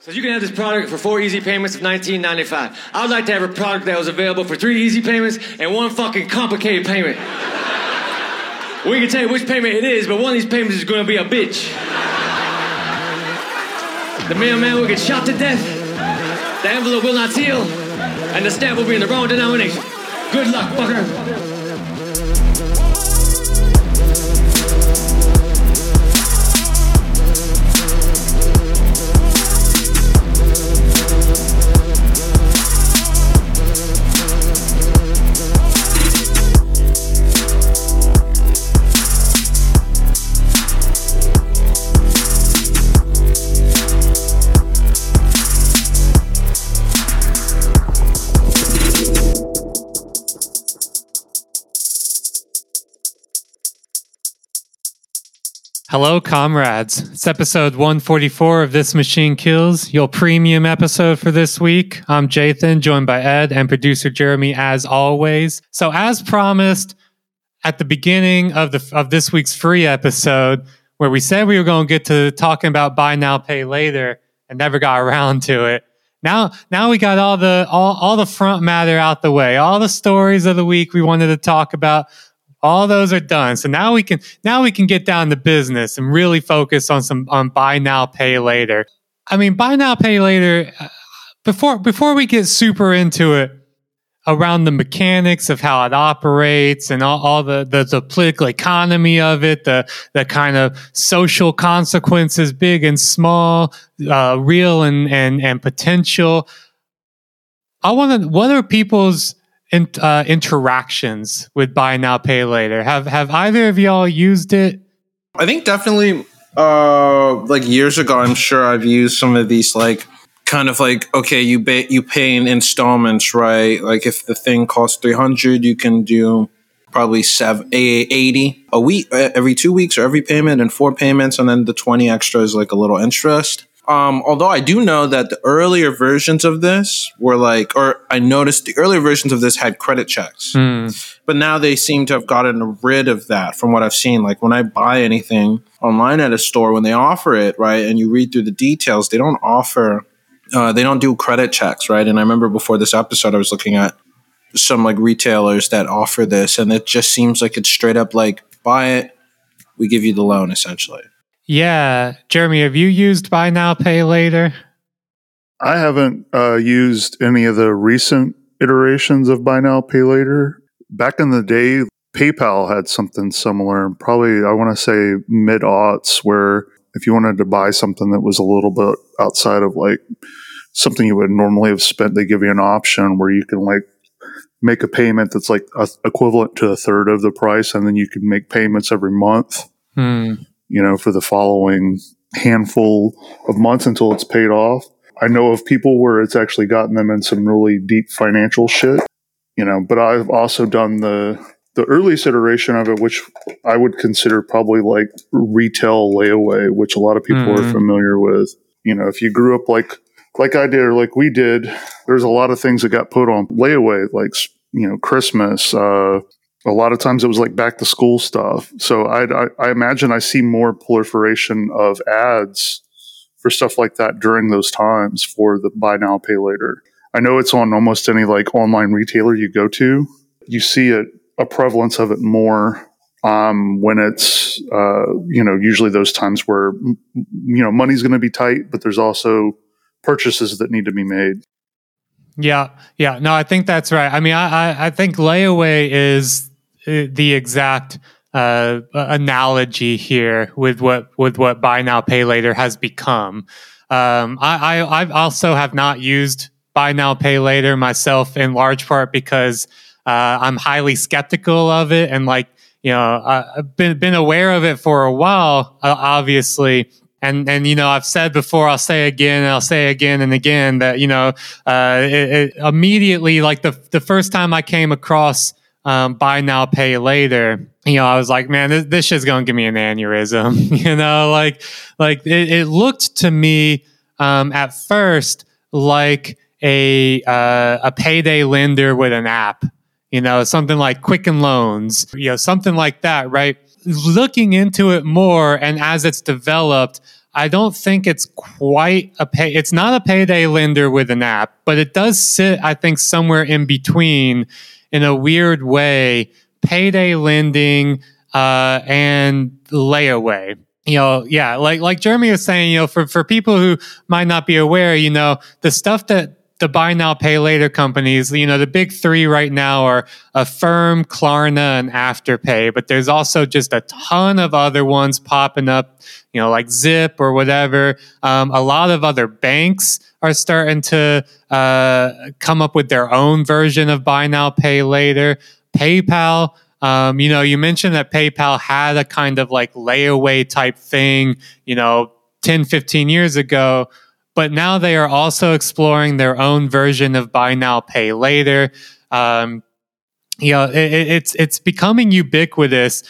So you can have this product for four easy payments of $19.95. I would like to have a product that was available for three easy payments and one fucking complicated payment. we can tell you which payment it is, but one of these payments is gonna be a bitch. The mailman will get shot to death, the envelope will not seal, and the stamp will be in the wrong denomination. Good luck, fucker. Hello, comrades. It's episode 144 of This Machine Kills, your premium episode for this week. I'm Jathan, joined by Ed and producer Jeremy, as always. So, as promised at the beginning of the of this week's free episode, where we said we were going to get to talking about buy now, pay later, and never got around to it. Now, now we got all the all, all the front matter out the way, all the stories of the week we wanted to talk about all those are done. So now we can now we can get down to business and really focus on some on buy now pay later. I mean, buy now pay later. Uh, before before we get super into it, around the mechanics of how it operates and all, all the, the, the political economy of it, the the kind of social consequences, big and small, uh, real and and and potential. I want to. What are people's in, uh, interactions with buy now pay later. Have have either of y'all used it? I think definitely uh like years ago i'm sure i've used some of these like kind of like okay you pay you pay in installments right? Like if the thing costs 300 you can do probably seven, 80 a week every two weeks or every payment and four payments and then the 20 extra is like a little interest um, although I do know that the earlier versions of this were like, or I noticed the earlier versions of this had credit checks, mm. but now they seem to have gotten rid of that from what I've seen. Like when I buy anything online at a store, when they offer it, right, and you read through the details, they don't offer, uh, they don't do credit checks, right? And I remember before this episode, I was looking at some like retailers that offer this, and it just seems like it's straight up like buy it, we give you the loan essentially. Yeah, Jeremy, have you used buy now, pay later? I haven't uh, used any of the recent iterations of buy now, pay later. Back in the day, PayPal had something similar. Probably, I want to say mid aughts, where if you wanted to buy something that was a little bit outside of like something you would normally have spent, they give you an option where you can like make a payment that's like a, equivalent to a third of the price, and then you can make payments every month. Hmm you know, for the following handful of months until it's paid off. I know of people where it's actually gotten them in some really deep financial shit, you know, but I've also done the the earliest iteration of it, which I would consider probably like retail layaway, which a lot of people mm. are familiar with. You know, if you grew up like like I did or like we did, there's a lot of things that got put on layaway, like you know, Christmas, uh, a lot of times it was like back to school stuff. So I, I, I imagine I see more proliferation of ads for stuff like that during those times for the buy now, pay later. I know it's on almost any like online retailer you go to. You see it, a prevalence of it more um, when it's, uh, you know, usually those times where, you know, money's going to be tight, but there's also purchases that need to be made. Yeah, yeah, no, I think that's right. I mean, I, I, I think layaway is uh, the exact uh, analogy here with what with what buy now pay later has become. Um, I, I I also have not used buy now pay later myself in large part because uh, I'm highly skeptical of it and like you know I've been been aware of it for a while, uh, obviously. And and you know I've said before I'll say again I'll say again and again that you know uh, it, it immediately like the the first time I came across um, buy now, pay later. You know, I was like, man, this, this shit's gonna give me an aneurysm. you know, like, like it, it looked to me um, at first like a uh, a payday lender with an app. You know, something like Quicken Loans. You know, something like that, right? Looking into it more, and as it's developed, I don't think it's quite a pay. It's not a payday lender with an app, but it does sit, I think, somewhere in between in a weird way, payday lending uh, and layaway. You know, yeah, like like Jeremy was saying, you know, for for people who might not be aware, you know, the stuff that the buy now pay later companies you know the big three right now are affirm klarna and afterpay but there's also just a ton of other ones popping up you know like zip or whatever. Um, a lot of other banks are starting to uh, come up with their own version of buy now pay later. Paypal um, you know you mentioned that paypal had a kind of like layaway type thing you know 10 15 years ago but now they are also exploring their own version of buy now, pay later. Um, you know, it, it's it's becoming ubiquitous.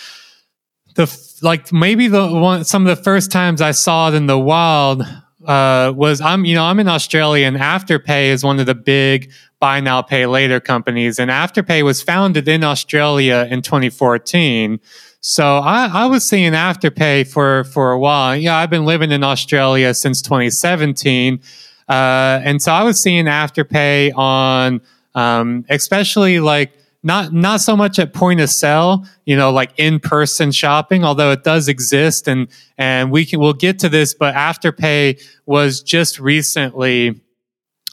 The like maybe the one some of the first times I saw it in the wild uh, was I'm you know I'm in Australia and Afterpay is one of the big buy now pay later companies and Afterpay was founded in Australia in 2014 so I, I was seeing Afterpay for for a while. Yeah, I've been living in Australia since 2017, uh, and so I was seeing Afterpay on, um, especially like not not so much at point of sale, you know, like in person shopping, although it does exist, and and we can we'll get to this. But Afterpay was just recently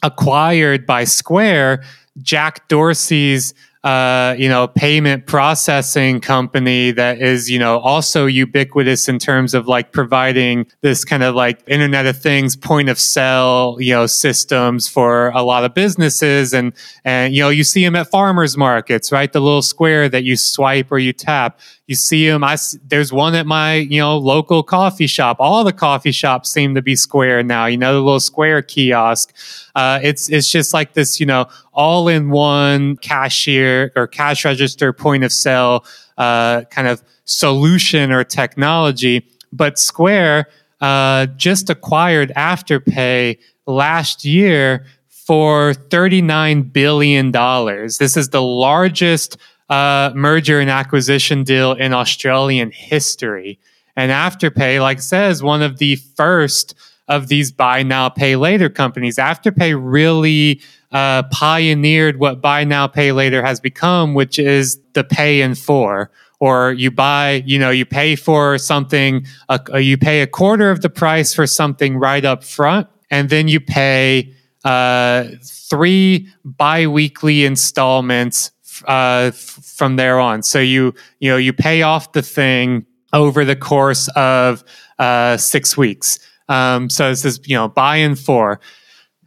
acquired by Square, Jack Dorsey's uh, you know, payment processing company that is, you know, also ubiquitous in terms of like providing this kind of like Internet of Things point of sale, you know, systems for a lot of businesses. And, and, you know, you see them at farmers markets, right? The little square that you swipe or you tap. You see them. I, there's one at my, you know, local coffee shop. All the coffee shops seem to be square now, you know, the little square kiosk. Uh, it's, it's just like this, you know, all in one cashier or cash register point of sale uh, kind of solution or technology. But Square uh, just acquired Afterpay last year for $39 billion. This is the largest uh, merger and acquisition deal in Australian history. And Afterpay, like says, one of the first of these buy now, pay later companies. Afterpay really uh, pioneered what buy now, pay later has become, which is the pay in four. Or you buy, you know, you pay for something, uh, you pay a quarter of the price for something right up front, and then you pay uh, three biweekly installments uh, from there on. So you, you know, you pay off the thing over the course of uh, six weeks. Um, so this is, you know, buy in four.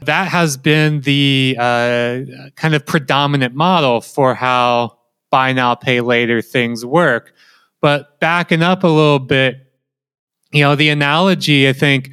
That has been the uh, kind of predominant model for how buy now, pay later things work. But backing up a little bit, you know, the analogy I think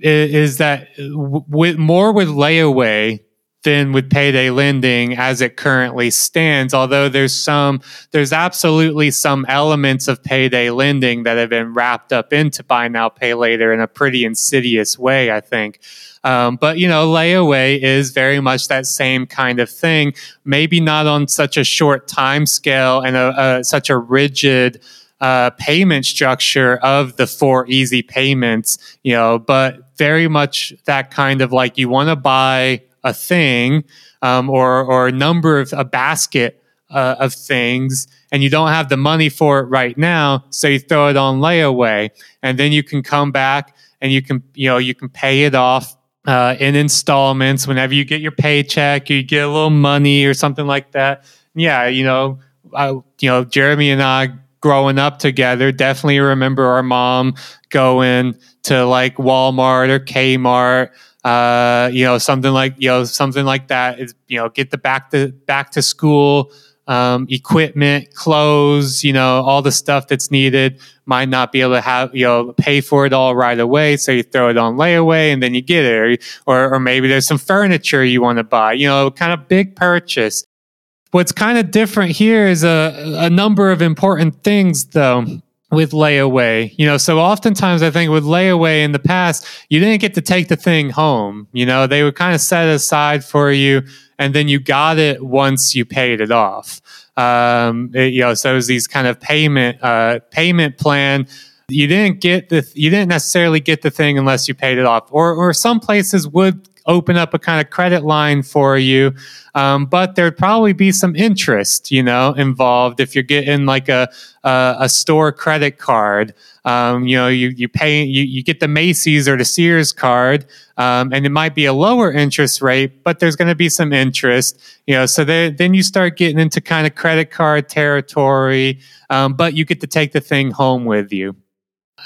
is that with more with layaway than with payday lending as it currently stands. Although there's some, there's absolutely some elements of payday lending that have been wrapped up into buy now, pay later in a pretty insidious way, I think. Um, but you know, layaway is very much that same kind of thing. Maybe not on such a short time scale and a, a, such a rigid uh, payment structure of the four easy payments, you know, but very much that kind of like you want to buy a thing um, or or a number of a basket uh, of things and you don't have the money for it right now so you throw it on layaway. And then you can come back and you can you know you can pay it off uh, in installments whenever you get your paycheck you get a little money or something like that. Yeah you know I, you know jeremy and i growing up together definitely remember our mom going to like walmart or kmart uh, you know, something like you know something like that is you know get the back to back to school um, equipment, clothes, you know, all the stuff that's needed. Might not be able to have you know pay for it all right away, so you throw it on layaway and then you get it, or or maybe there's some furniture you want to buy, you know, kind of big purchase. What's kind of different here is a a number of important things though with layaway. You know, so oftentimes I think with layaway in the past, you didn't get to take the thing home. You know, they would kind of set it aside for you and then you got it once you paid it off. Um, it, you know, so it was these kind of payment, uh, payment plan. you didn't get the you didn't necessarily get the thing unless you paid it off or or some places would open up a kind of credit line for you um, but there'd probably be some interest you know involved if you're getting like a a, a store credit card. Um, you know you you pay you, you get the macy's or the sears card um, and it might be a lower interest rate but there's going to be some interest you know so then then you start getting into kind of credit card territory um, but you get to take the thing home with you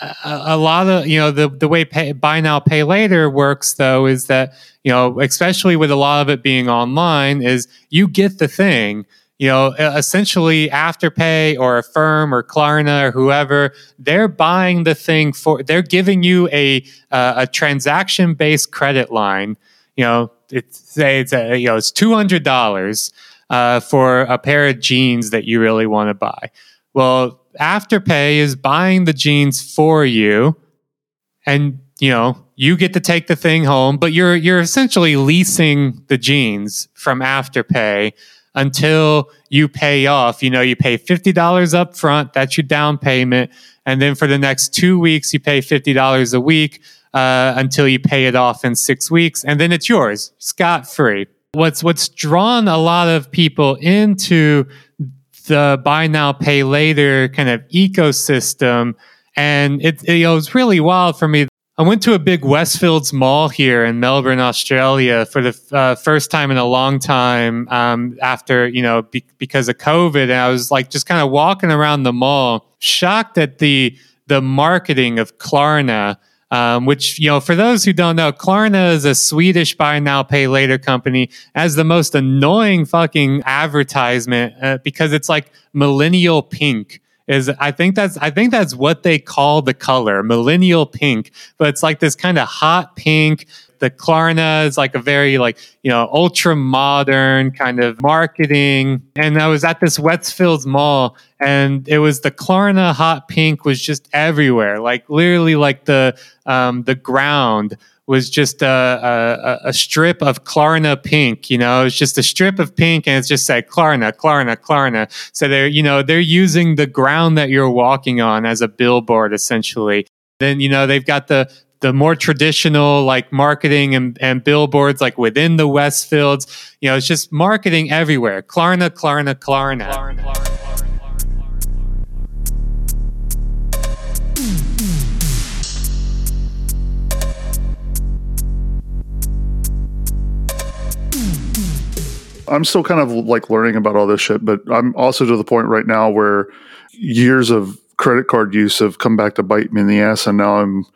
a, a lot of you know the the way pay, buy now pay later works though is that you know especially with a lot of it being online is you get the thing. You know essentially afterpay or affirm or klarna or whoever they're buying the thing for they're giving you a uh, a transaction based credit line. You know it's say it's a, you know it's $200 uh, for a pair of jeans that you really want to buy. Well Afterpay is buying the jeans for you, and you know you get to take the thing home, but you're you're essentially leasing the jeans from Afterpay until you pay off. You know, you pay fifty dollars up front. That's your down payment, and then for the next two weeks, you pay fifty dollars a week uh, until you pay it off in six weeks, and then it's yours, scot free. What's what's drawn a lot of people into the buy now pay later kind of ecosystem. And it, it, it was really wild for me. I went to a big Westfields mall here in Melbourne, Australia, for the uh, first time in a long time um, after you know be- because of COVID, and I was like just kind of walking around the mall, shocked at the the marketing of Klarna um, which, you know, for those who don't know, Klarna is a Swedish buy now, pay later company, as the most annoying fucking advertisement uh, because it's like millennial pink is I think that's I think that's what they call the color, millennial pink. But it's like this kind of hot pink the Klarna is like a very like you know ultra modern kind of marketing. And I was at this Westfields Mall, and it was the Klarna hot pink was just everywhere, like literally like the um, the ground was just a, a, a, strip of Klarna pink. You know, it's just a strip of pink, and it's just said Klarna, Klarna, Klarna. So they're you know they're using the ground that you're walking on as a billboard essentially. Then you know they've got the the more traditional like marketing and, and billboards like within the Westfields. You know, it's just marketing everywhere. Klarna, Klarna, Klarna. Klarna. I'm still kind of like learning about all this shit, but I'm also to the point right now where years of credit card use have come back to bite me in the ass, and now I'm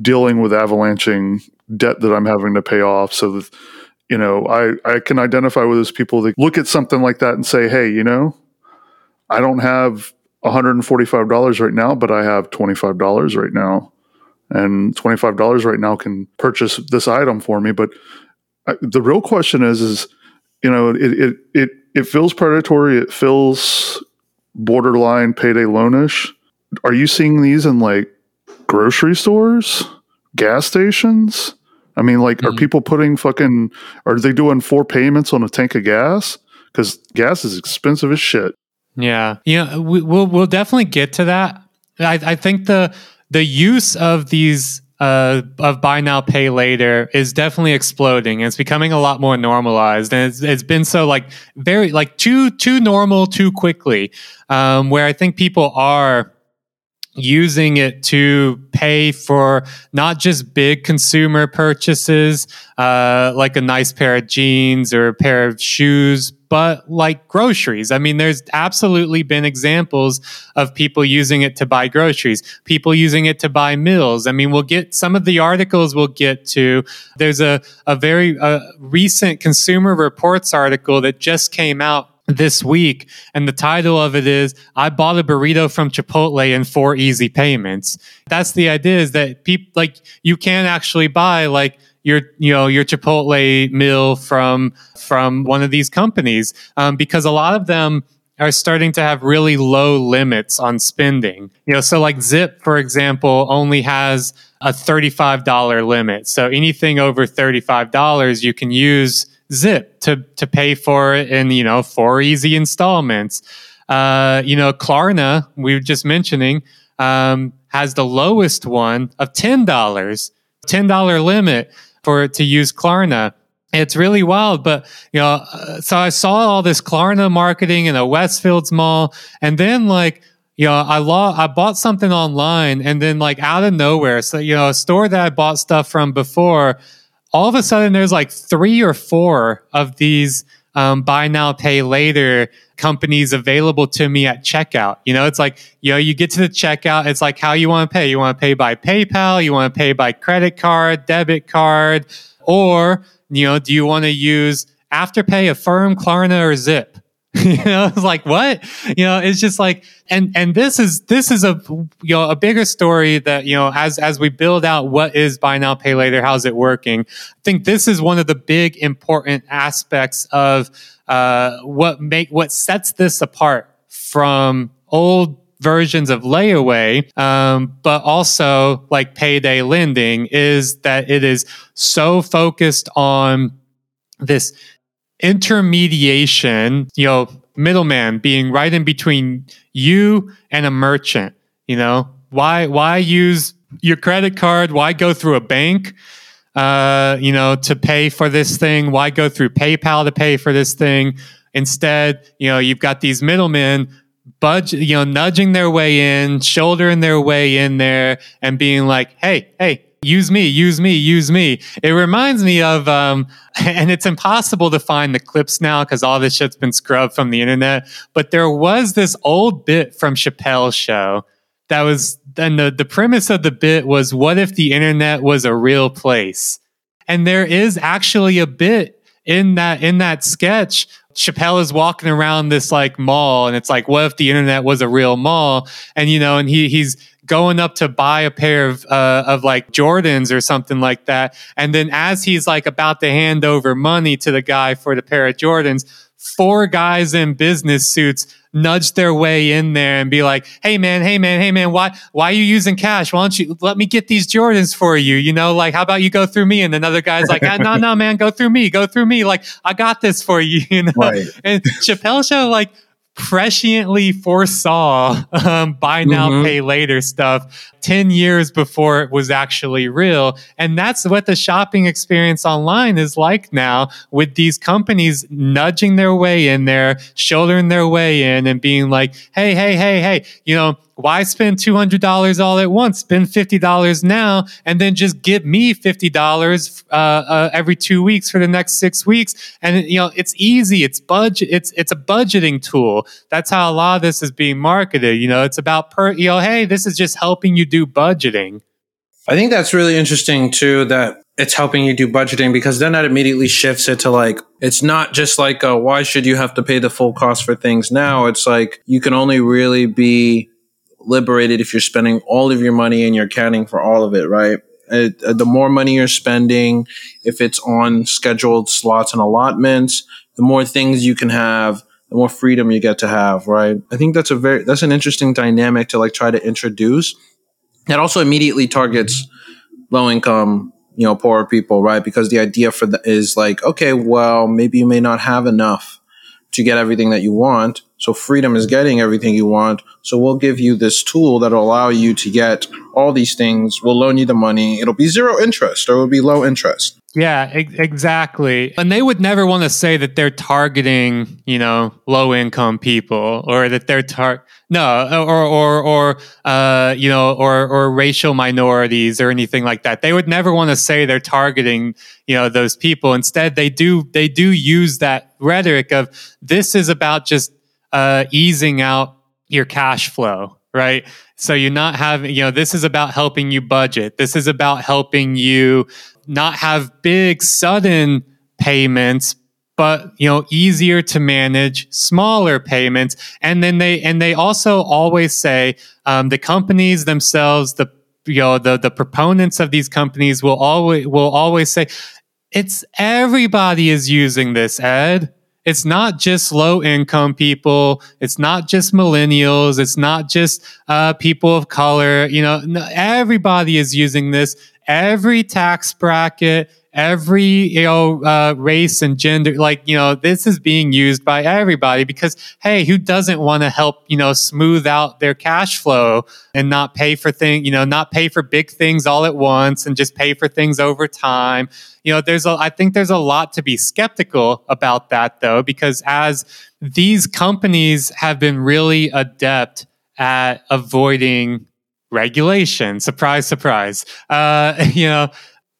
dealing with avalanching debt that I'm having to pay off. So that, you know, I, I can identify with those people that look at something like that and say, hey, you know, I don't have $145 right now, but I have $25 right now. And $25 right now can purchase this item for me. But I, the real question is, is, you know, it, it, it, it feels predatory. It feels borderline payday loanish. Are you seeing these in like grocery stores, gas stations. I mean, like, mm-hmm. are people putting fucking? Are they doing four payments on a tank of gas? Because gas is expensive as shit. Yeah, yeah, we, will we'll definitely get to that. I, I think the the use of these uh, of buy now pay later is definitely exploding. It's becoming a lot more normalized, and it's, it's been so like very like too too normal too quickly. Um, where I think people are using it to pay for not just big consumer purchases uh, like a nice pair of jeans or a pair of shoes but like groceries. I mean, there's absolutely been examples of people using it to buy groceries, people using it to buy meals. I mean, we'll get some of the articles we'll get to. There's a, a very uh, recent Consumer Reports article that just came out this week, and the title of it is "I bought a burrito from Chipotle in four easy payments." That's the idea: is that people like you can actually buy like your you know your Chipotle meal from from one of these companies um, because a lot of them are starting to have really low limits on spending. You know, so like Zip, for example, only has a $35 limit. So anything over $35 you can use Zip to to pay for it in you know four easy installments. Uh, you know, Klarna, we were just mentioning, um, has the lowest one of ten dollars, ten dollar limit for to use Klarna. It's really wild, but you know, uh, so I saw all this Klarna marketing in a Westfields mall, and then like you know, I law I bought something online, and then like out of nowhere, so you know, a store that I bought stuff from before, all of a sudden there's like three or four of these um, buy now, pay later companies available to me at checkout. You know, it's like, you know, you get to the checkout, it's like how you want to pay. You want to pay by PayPal, you want to pay by credit card, debit card, or, you know, do you want to use Afterpay, Affirm, Klarna, or Zip? you know, it's like what? You know, it's just like, and and this is this is a you know a bigger story that you know as as we build out what is buy now pay later, how's it working? I think this is one of the big important aspects of uh, what make what sets this apart from old versions of layaway, um, but also like payday lending is that it is so focused on this intermediation, you know, middleman being right in between you and a merchant, you know, why, why use your credit card? Why go through a bank? Uh, you know, to pay for this thing? Why go through PayPal to pay for this thing? Instead, you know, you've got these middlemen budge, you know, nudging their way in, shouldering their way in there and being like, Hey, hey, use me, use me, use me. It reminds me of, um, and it's impossible to find the clips now because all this shit's been scrubbed from the internet. But there was this old bit from Chappelle's show that was, and the, the premise of the bit was, what if the internet was a real place? And there is actually a bit in that, in that sketch Chappelle is walking around this like mall and it's like, what if the internet was a real mall? And you know, and he he's going up to buy a pair of uh, of like Jordans or something like that. And then as he's like about to hand over money to the guy for the pair of Jordans, four guys in business suits nudge their way in there and be like, "Hey man, hey man, hey man, why why are you using cash? Why don't you let me get these Jordans for you? You know, like how about you go through me?" And another guy's like, ah, "No, no, man, go through me, go through me. Like I got this for you." You know, right. and Chappelle show like presciently foresaw um, buy now mm-hmm. pay later stuff 10 years before it was actually real and that's what the shopping experience online is like now with these companies nudging their way in there shouldering their way in and being like hey hey hey hey you know why spend $200 all at once? Spend $50 now and then just give me $50 uh, uh, every two weeks for the next six weeks. And, you know, it's easy. It's budget. It's, it's a budgeting tool. That's how a lot of this is being marketed. You know, it's about per, you know, hey, this is just helping you do budgeting. I think that's really interesting too, that it's helping you do budgeting because then that immediately shifts it to like, it's not just like, uh, why should you have to pay the full cost for things now? It's like, you can only really be liberated if you're spending all of your money and you're accounting for all of it, right? Uh, uh, the more money you're spending, if it's on scheduled slots and allotments, the more things you can have, the more freedom you get to have, right? I think that's a very, that's an interesting dynamic to like try to introduce. That also immediately targets low income, you know, poorer people, right? Because the idea for that is like, okay, well, maybe you may not have enough to get everything that you want. So freedom is getting everything you want. So we'll give you this tool that'll allow you to get all these things. We'll loan you the money. It'll be zero interest or it'll be low interest. Yeah, e- exactly. And they would never want to say that they're targeting, you know, low income people or that they're tar no, or or or uh, you know, or or racial minorities or anything like that. They would never want to say they're targeting, you know, those people. Instead, they do they do use that rhetoric of this is about just uh, easing out your cash flow, right? So you're not having, you know, this is about helping you budget. This is about helping you not have big sudden payments but you know easier to manage smaller payments and then they and they also always say um, the companies themselves the you know the the proponents of these companies will always will always say it's everybody is using this ed it's not just low income people. It's not just millennials. It's not just uh, people of color. You know, everybody is using this. Every tax bracket, every you know uh, race and gender like you know this is being used by everybody because hey who doesn't want to help you know smooth out their cash flow and not pay for things you know not pay for big things all at once and just pay for things over time? You know there's a i think there's a lot to be skeptical about that though because as these companies have been really adept at avoiding regulation surprise surprise uh you know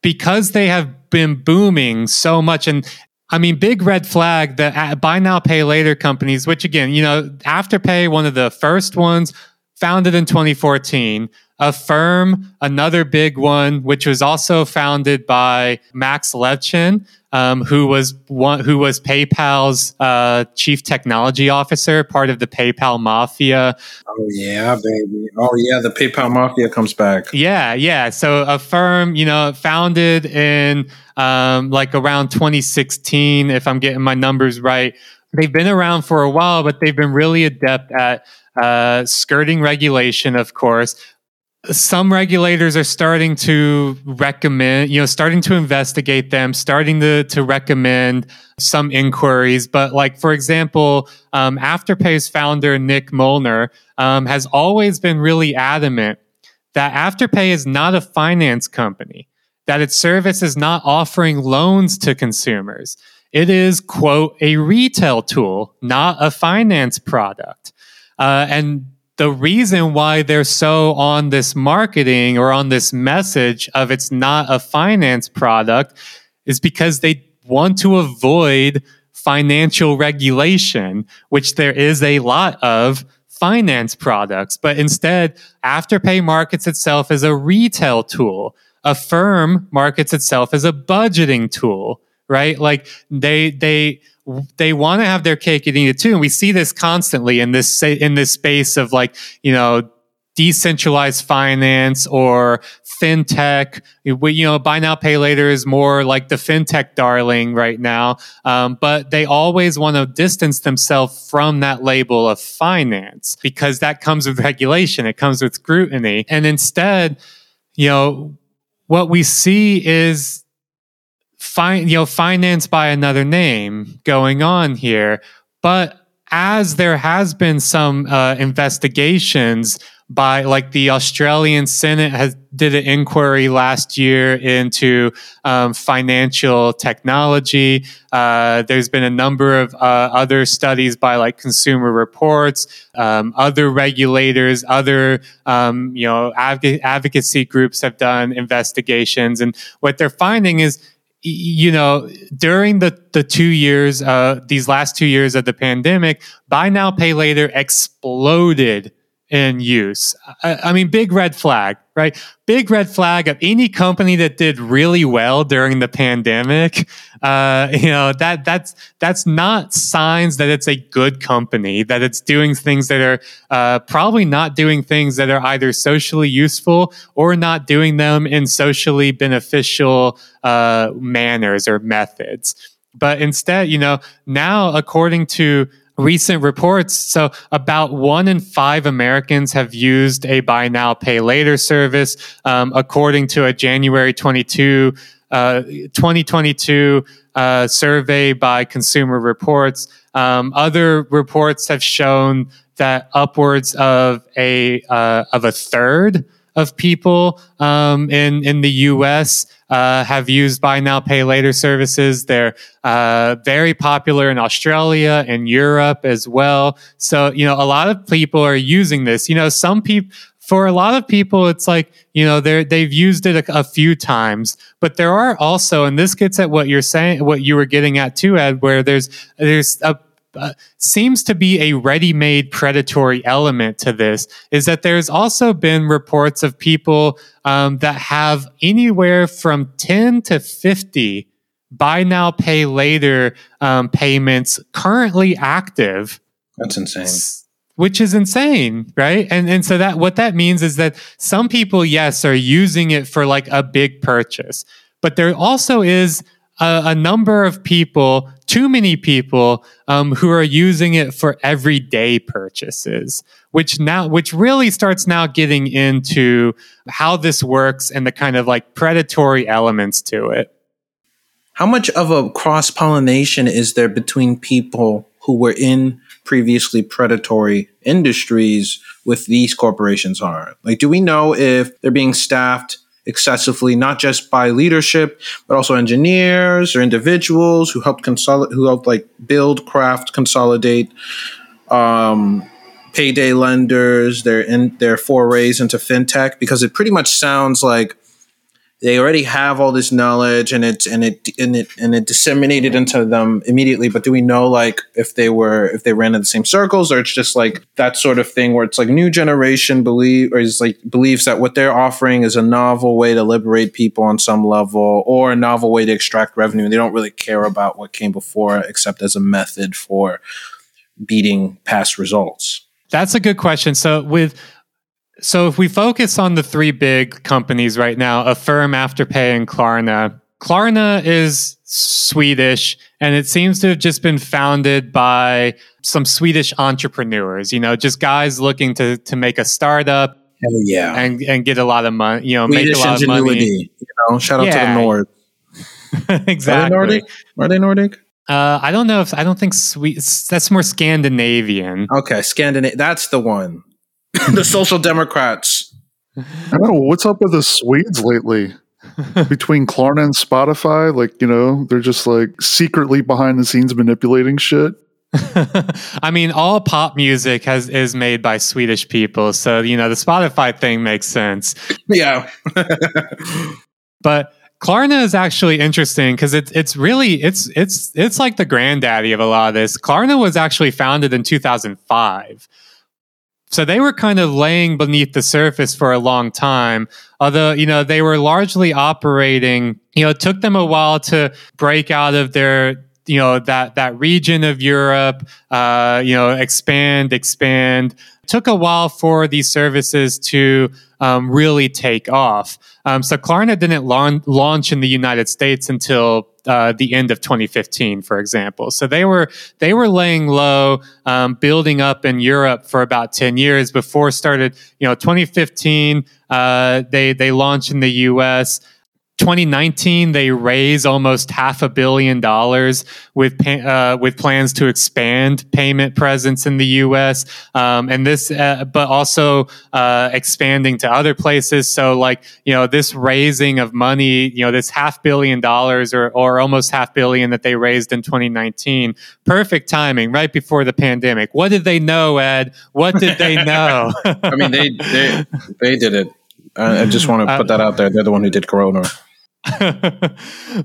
because they have been booming so much and I mean, big red flag that uh, buy now, pay later companies, which again, you know, Afterpay, one of the first ones, founded in 2014. Affirm, another big one, which was also founded by Max Levchin, um, who was one, who was PayPal's uh, chief technology officer, part of the PayPal mafia. Oh yeah, baby. Oh yeah, the PayPal mafia comes back. Yeah, yeah. So Affirm, you know, founded in um, like around 2016, if I'm getting my numbers right. They've been around for a while, but they've been really adept at uh, skirting regulation, of course, some regulators are starting to recommend, you know, starting to investigate them, starting to, to recommend some inquiries. But, like, for example, um, Afterpay's founder, Nick Molnar, um, has always been really adamant that Afterpay is not a finance company, that its service is not offering loans to consumers. It is, quote, a retail tool, not a finance product. Uh, and the reason why they're so on this marketing or on this message of it's not a finance product is because they want to avoid financial regulation, which there is a lot of finance products. But instead, Afterpay markets itself as a retail tool. Affirm markets itself as a budgeting tool, right? Like they, they, they want to have their cake and eat it too. And we see this constantly in this in this space of like you know decentralized finance or fintech. You know, buy now, pay later is more like the fintech darling right now. Um, but they always want to distance themselves from that label of finance because that comes with regulation. It comes with scrutiny. And instead, you know, what we see is fi- you know, finance by another name going on here. But as there has been some uh, investigations by like the Australian Senate has did an inquiry last year into um, financial technology. Uh, there's been a number of uh, other studies by like Consumer Reports, um, other regulators, other um, you know advocacy groups have done investigations, and what they're finding is you know, during the, the two years, uh, these last two years of the pandemic, buy now, pay later exploded in use. I, I, mean, big red flag, right? Big red flag of any company that did really well during the pandemic. Uh, you know that that's that's not signs that it's a good company. That it's doing things that are uh, probably not doing things that are either socially useful or not doing them in socially beneficial uh, manners or methods. But instead, you know, now according to recent reports. So, about one in five Americans have used a buy now, pay later service, um, according to a January 22, uh, 2022 uh, survey by Consumer Reports. Um, other reports have shown that upwards of a uh, of a third of people um, in in the U.S. Uh, have used buy now pay later services. They're uh, very popular in Australia and Europe as well. So you know a lot of people are using this. You know some people. For a lot of people, it's like you know they they've used it a, a few times, but there are also, and this gets at what you're saying, what you were getting at too, Ed, where there's there's a uh, seems to be a ready made predatory element to this is that there's also been reports of people um, that have anywhere from 10 to 50 buy now, pay later um, payments currently active. That's insane. Which is insane, right? And and so that what that means is that some people, yes, are using it for like a big purchase, but there also is a, a number of people, too many people, um, who are using it for everyday purchases, which now, which really starts now getting into how this works and the kind of like predatory elements to it. how much of a cross pollination is there between people who were in previously predatory industries with these corporations are? Like, do we know if they're being staffed excessively, not just by leadership, but also engineers or individuals who helped consolidate, who helped like build, craft, consolidate, um, payday lenders, their in their forays into fintech? Because it pretty much sounds like they already have all this knowledge and it and it and it and it disseminated into them immediately but do we know like if they were if they ran in the same circles or it's just like that sort of thing where it's like new generation believe or is like believes that what they're offering is a novel way to liberate people on some level or a novel way to extract revenue? And they don't really care about what came before except as a method for beating past results. That's a good question. So with so if we focus on the three big companies right now, Affirm, Afterpay, and Klarna, Klarna is Swedish and it seems to have just been founded by some Swedish entrepreneurs, you know, just guys looking to to make a startup. Hell yeah. And and get a lot of money, you know, Swedish make a lot of money. You know, shout out Yeah. to the North. exactly. Are they Nordic? Are they Nordic? Uh, I don't know if I don't think Swede. That's more Scandinavian. Okay, Scandinavia. That's the one. the Social Democrats. I don't know what's up with the Swedes lately. Between Klarna and Spotify, like you know, they're just like secretly behind the scenes manipulating shit. I mean, all pop music has is made by Swedish people, so you know the Spotify thing makes sense. Yeah. But Klarna is actually interesting because it's it's really it's it's it's like the granddaddy of a lot of this. Klarna was actually founded in 2005. So they were kind of laying beneath the surface for a long time. Although, you know, they were largely operating, you know, it took them a while to break out of their you know that that region of Europe, uh, you know, expand, expand. took a while for these services to um, really take off. Um, so Klarna didn't launch, launch in the United States until uh, the end of 2015, for example. So they were they were laying low, um, building up in Europe for about 10 years before started. You know, 2015 uh, they they launched in the U.S. 2019, they raised almost half a billion dollars with pa- uh, with plans to expand payment presence in the U.S. Um, and this, uh, but also uh, expanding to other places. So, like you know, this raising of money, you know, this half billion dollars or or almost half billion that they raised in 2019, perfect timing, right before the pandemic. What did they know, Ed? What did they know? I mean, they they they did it. I, I just want to put that out there. They're the one who did Corona.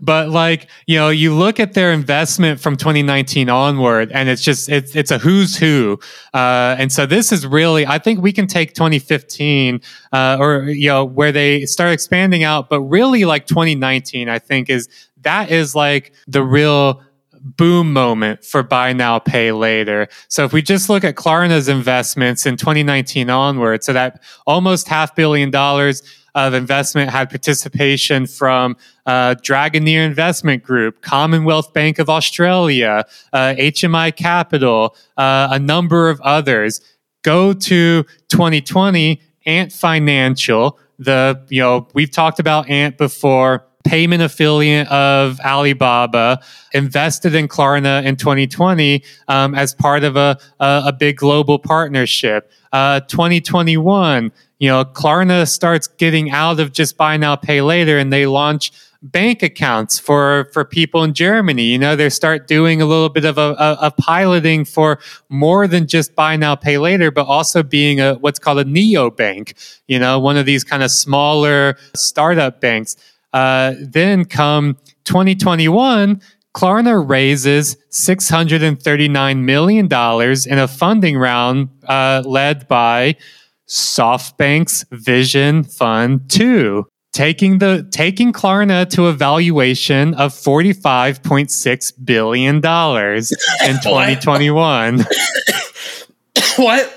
but like you know you look at their investment from 2019 onward and it's just it's it's a who's who. Uh, and so this is really i think we can take 2015 uh, or you know where they start expanding out but really like 2019 i think is that is like the real boom moment for buy now pay later. So if we just look at klarna's investments in 2019 onward so that almost half billion dollars of investment had participation from uh, Dragoneer Investment Group, Commonwealth Bank of Australia, uh, HMI Capital, uh, a number of others. Go to 2020, Ant Financial. The you know we've talked about Ant before. Payment affiliate of Alibaba invested in Klarna in 2020 um, as part of a, a, a big global partnership. Uh, 2021, you know, Klarna starts getting out of just buy now, pay later, and they launch bank accounts for for people in Germany. You know, they start doing a little bit of a, a, a piloting for more than just buy now, pay later, but also being a what's called a neo bank. You know, one of these kind of smaller startup banks. Uh, then come 2021. Klarna raises $639 million in a funding round uh, led by SoftBank's Vision Fund 2, taking the taking Klarna to a valuation of $45.6 billion in 2021. What?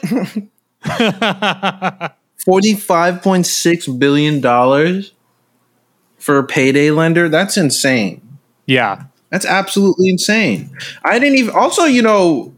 Forty-five point six billion dollars for a payday lender. That's insane. yeah. That's absolutely insane. I didn't even. Also, you know,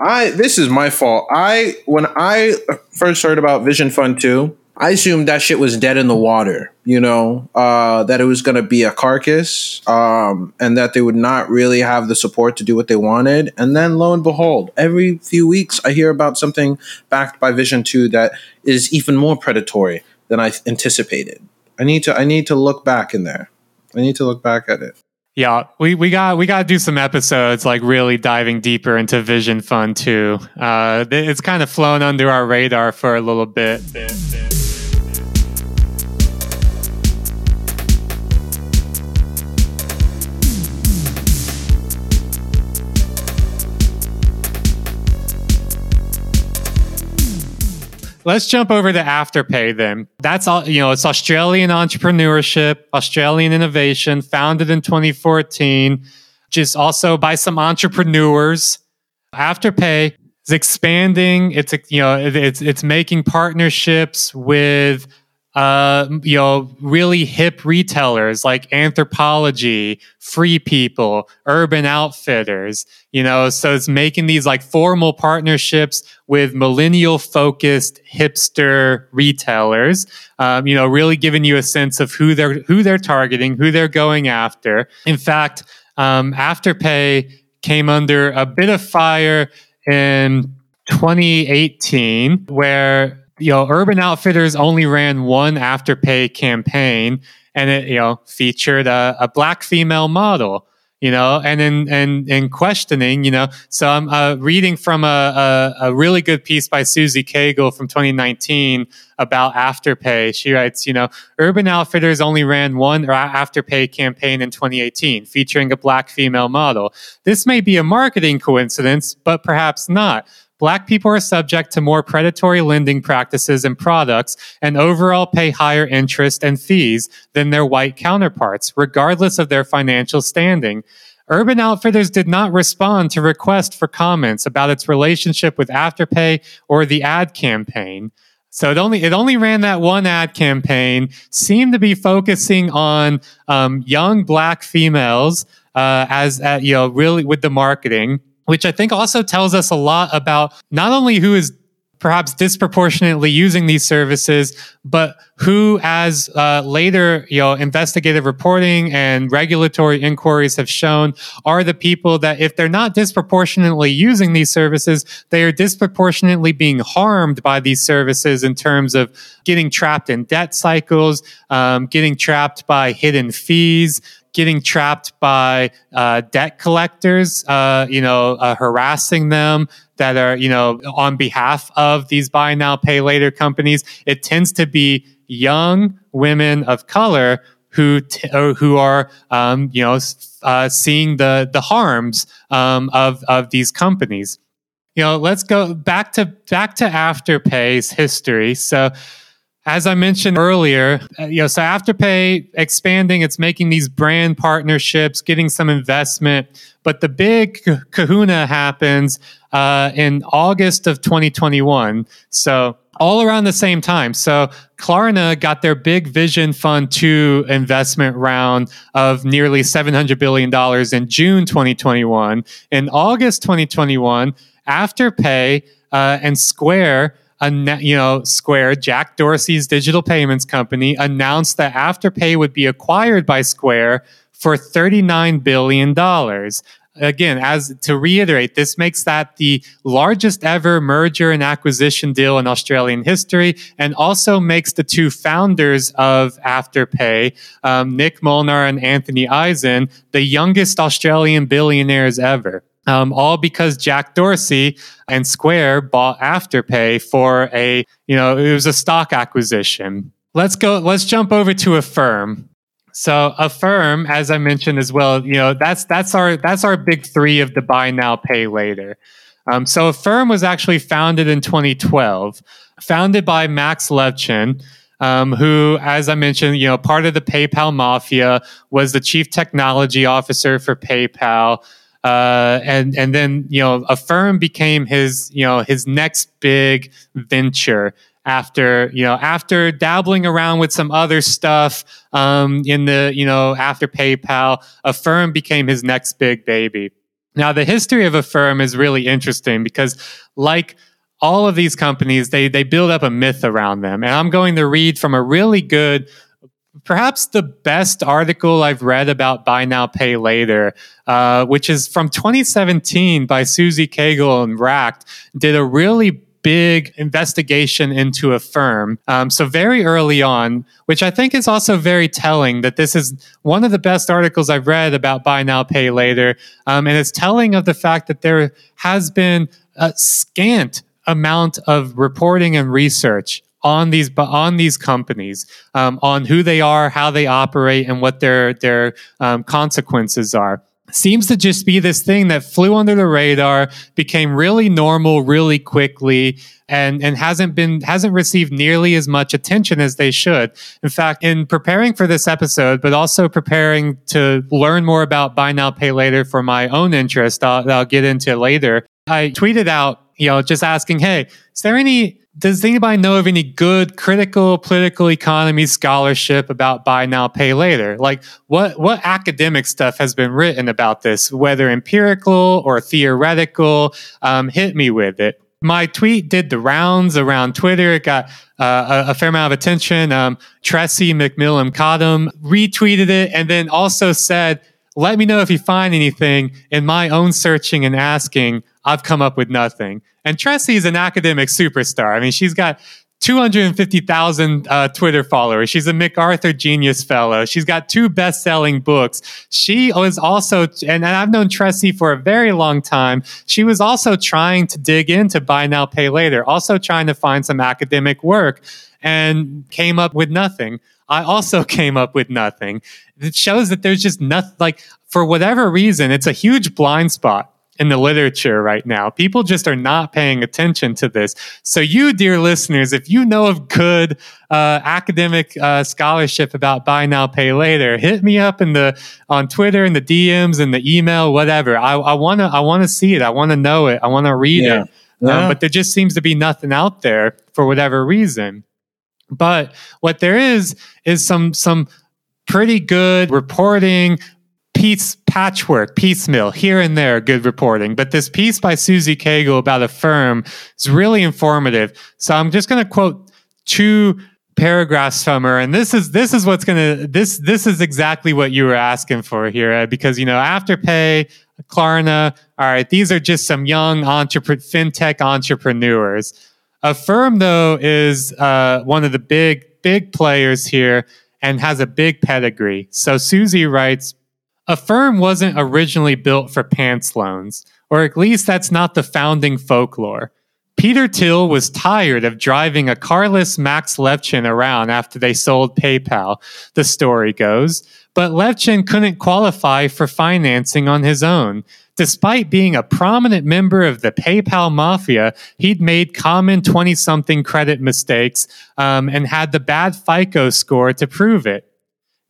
I this is my fault. I when I first heard about Vision Fund Two, I assumed that shit was dead in the water, you know, uh, that it was going to be a carcass um, and that they would not really have the support to do what they wanted. And then lo and behold, every few weeks I hear about something backed by Vision 2 that is even more predatory than I anticipated. I need to I need to look back in there. I need to look back at it. Yeah, we, we got we got to do some episodes like really diving deeper into Vision Fund 2. Uh, it's kind of flown under our radar for a little bit. bit, bit. Let's jump over to Afterpay then. That's all, you know, it's Australian entrepreneurship, Australian innovation, founded in 2014, just also by some entrepreneurs. Afterpay is expanding. It's, you know, it's, it's making partnerships with uh, you know, really hip retailers like Anthropologie, Free People, Urban Outfitters, you know, so it's making these like formal partnerships with millennial focused hipster retailers, um, you know, really giving you a sense of who they're, who they're targeting, who they're going after. In fact, um, Afterpay came under a bit of fire in 2018 where you know, Urban Outfitters only ran one Afterpay campaign, and it you know featured a, a black female model. You know, and in and in questioning, you know, so I'm uh, reading from a, a, a really good piece by Susie Cagle from 2019 about Afterpay. She writes, you know, Urban Outfitters only ran one Afterpay campaign in 2018 featuring a black female model. This may be a marketing coincidence, but perhaps not. Black people are subject to more predatory lending practices and products and overall pay higher interest and fees than their white counterparts, regardless of their financial standing. Urban Outfitters did not respond to requests for comments about its relationship with Afterpay or the ad campaign. So it only it only ran that one ad campaign. Seemed to be focusing on um, young black females uh, as uh, you know really with the marketing which I think also tells us a lot about not only who is perhaps disproportionately using these services, but who, as uh, later you know investigative reporting and regulatory inquiries have shown, are the people that if they're not disproportionately using these services, they are disproportionately being harmed by these services in terms of getting trapped in debt cycles, um, getting trapped by hidden fees getting trapped by uh, debt collectors, uh, you know, uh, harassing them that are, you know, on behalf of these buy now, pay later companies. It tends to be young women of color who t- who are, um, you know, uh, seeing the the harms um, of of these companies. You know, let's go back to back to Afterpay's history. So as I mentioned earlier, uh, you know, so Afterpay expanding, it's making these brand partnerships, getting some investment. But the big kahuna happens uh, in August of 2021. So all around the same time. So Klarna got their big Vision Fund 2 investment round of nearly $700 billion in June 2021. In August 2021, Afterpay uh, and Square you know, Square, Jack Dorsey's digital payments company, announced that Afterpay would be acquired by Square for $39 billion. Again, as to reiterate, this makes that the largest ever merger and acquisition deal in Australian history, and also makes the two founders of Afterpay, um, Nick Molnar and Anthony Eisen, the youngest Australian billionaires ever. Um, all because Jack Dorsey and Square bought Afterpay for a, you know, it was a stock acquisition. Let's go, let's jump over to Affirm. So Affirm, as I mentioned as well, you know, that's that's our that's our big three of the buy now, pay later. Um, so Affirm was actually founded in 2012, founded by Max Levchin, um, who, as I mentioned, you know, part of the PayPal mafia, was the chief technology officer for PayPal. Uh, and and then you know Affirm became his you know his next big venture after you know after dabbling around with some other stuff um, in the you know after PayPal, Affirm became his next big baby. Now the history of Affirm is really interesting because like all of these companies they they build up a myth around them and i'm going to read from a really good perhaps the best article i've read about buy now pay later uh, which is from 2017 by susie cagle and racked did a really big investigation into Affirm. Um, so very early on, which I think is also very telling that this is one of the best articles I've read about buy now, pay later. Um, and it's telling of the fact that there has been a scant amount of reporting and research on these on these companies, um, on who they are, how they operate, and what their their um, consequences are. Seems to just be this thing that flew under the radar, became really normal really quickly, and and hasn't been hasn't received nearly as much attention as they should. In fact, in preparing for this episode, but also preparing to learn more about buy now pay later for my own interest, I'll, I'll get into later. I tweeted out you know, just asking, hey, is there any, does anybody know of any good critical political economy scholarship about buy now, pay later? Like what, what academic stuff has been written about this, whether empirical or theoretical? Um, hit me with it. My tweet did the rounds around Twitter. It got uh, a, a, fair amount of attention. Um, Tressie McMillan Cottom retweeted it and then also said, let me know if you find anything in my own searching and asking. I've come up with nothing. And Tressie is an academic superstar. I mean, she's got 250,000 uh, Twitter followers. She's a MacArthur Genius Fellow. She's got two best selling books. She was also, and, and I've known Tressie for a very long time. She was also trying to dig into buy now, pay later, also trying to find some academic work and came up with nothing. I also came up with nothing. It shows that there's just nothing, like, for whatever reason, it's a huge blind spot in the literature right now. People just are not paying attention to this. So, you, dear listeners, if you know of good uh, academic uh, scholarship about buy now, pay later, hit me up in the on Twitter in the DMs and the email, whatever. I want to I want to see it. I want to know it. I want to read yeah. it. Yeah. Um, but there just seems to be nothing out there for whatever reason. But what there is is some some pretty good reporting, piece patchwork, piecemeal, here and there, good reporting. But this piece by Susie Cagle about Affirm is really informative. So I'm just going to quote two paragraphs from her, and this is this is what's going to this this is exactly what you were asking for here, because you know Afterpay, Klarna, all right, these are just some young entrepreneur, fintech entrepreneurs. Affirm though is uh, one of the big big players here and has a big pedigree. So Susie writes Affirm wasn't originally built for pants loans, or at least that's not the founding folklore. Peter Thiel was tired of driving a carless Max Levchin around after they sold PayPal, the story goes, but Levchin couldn't qualify for financing on his own. Despite being a prominent member of the PayPal mafia, he'd made common 20 something credit mistakes um, and had the bad FICO score to prove it.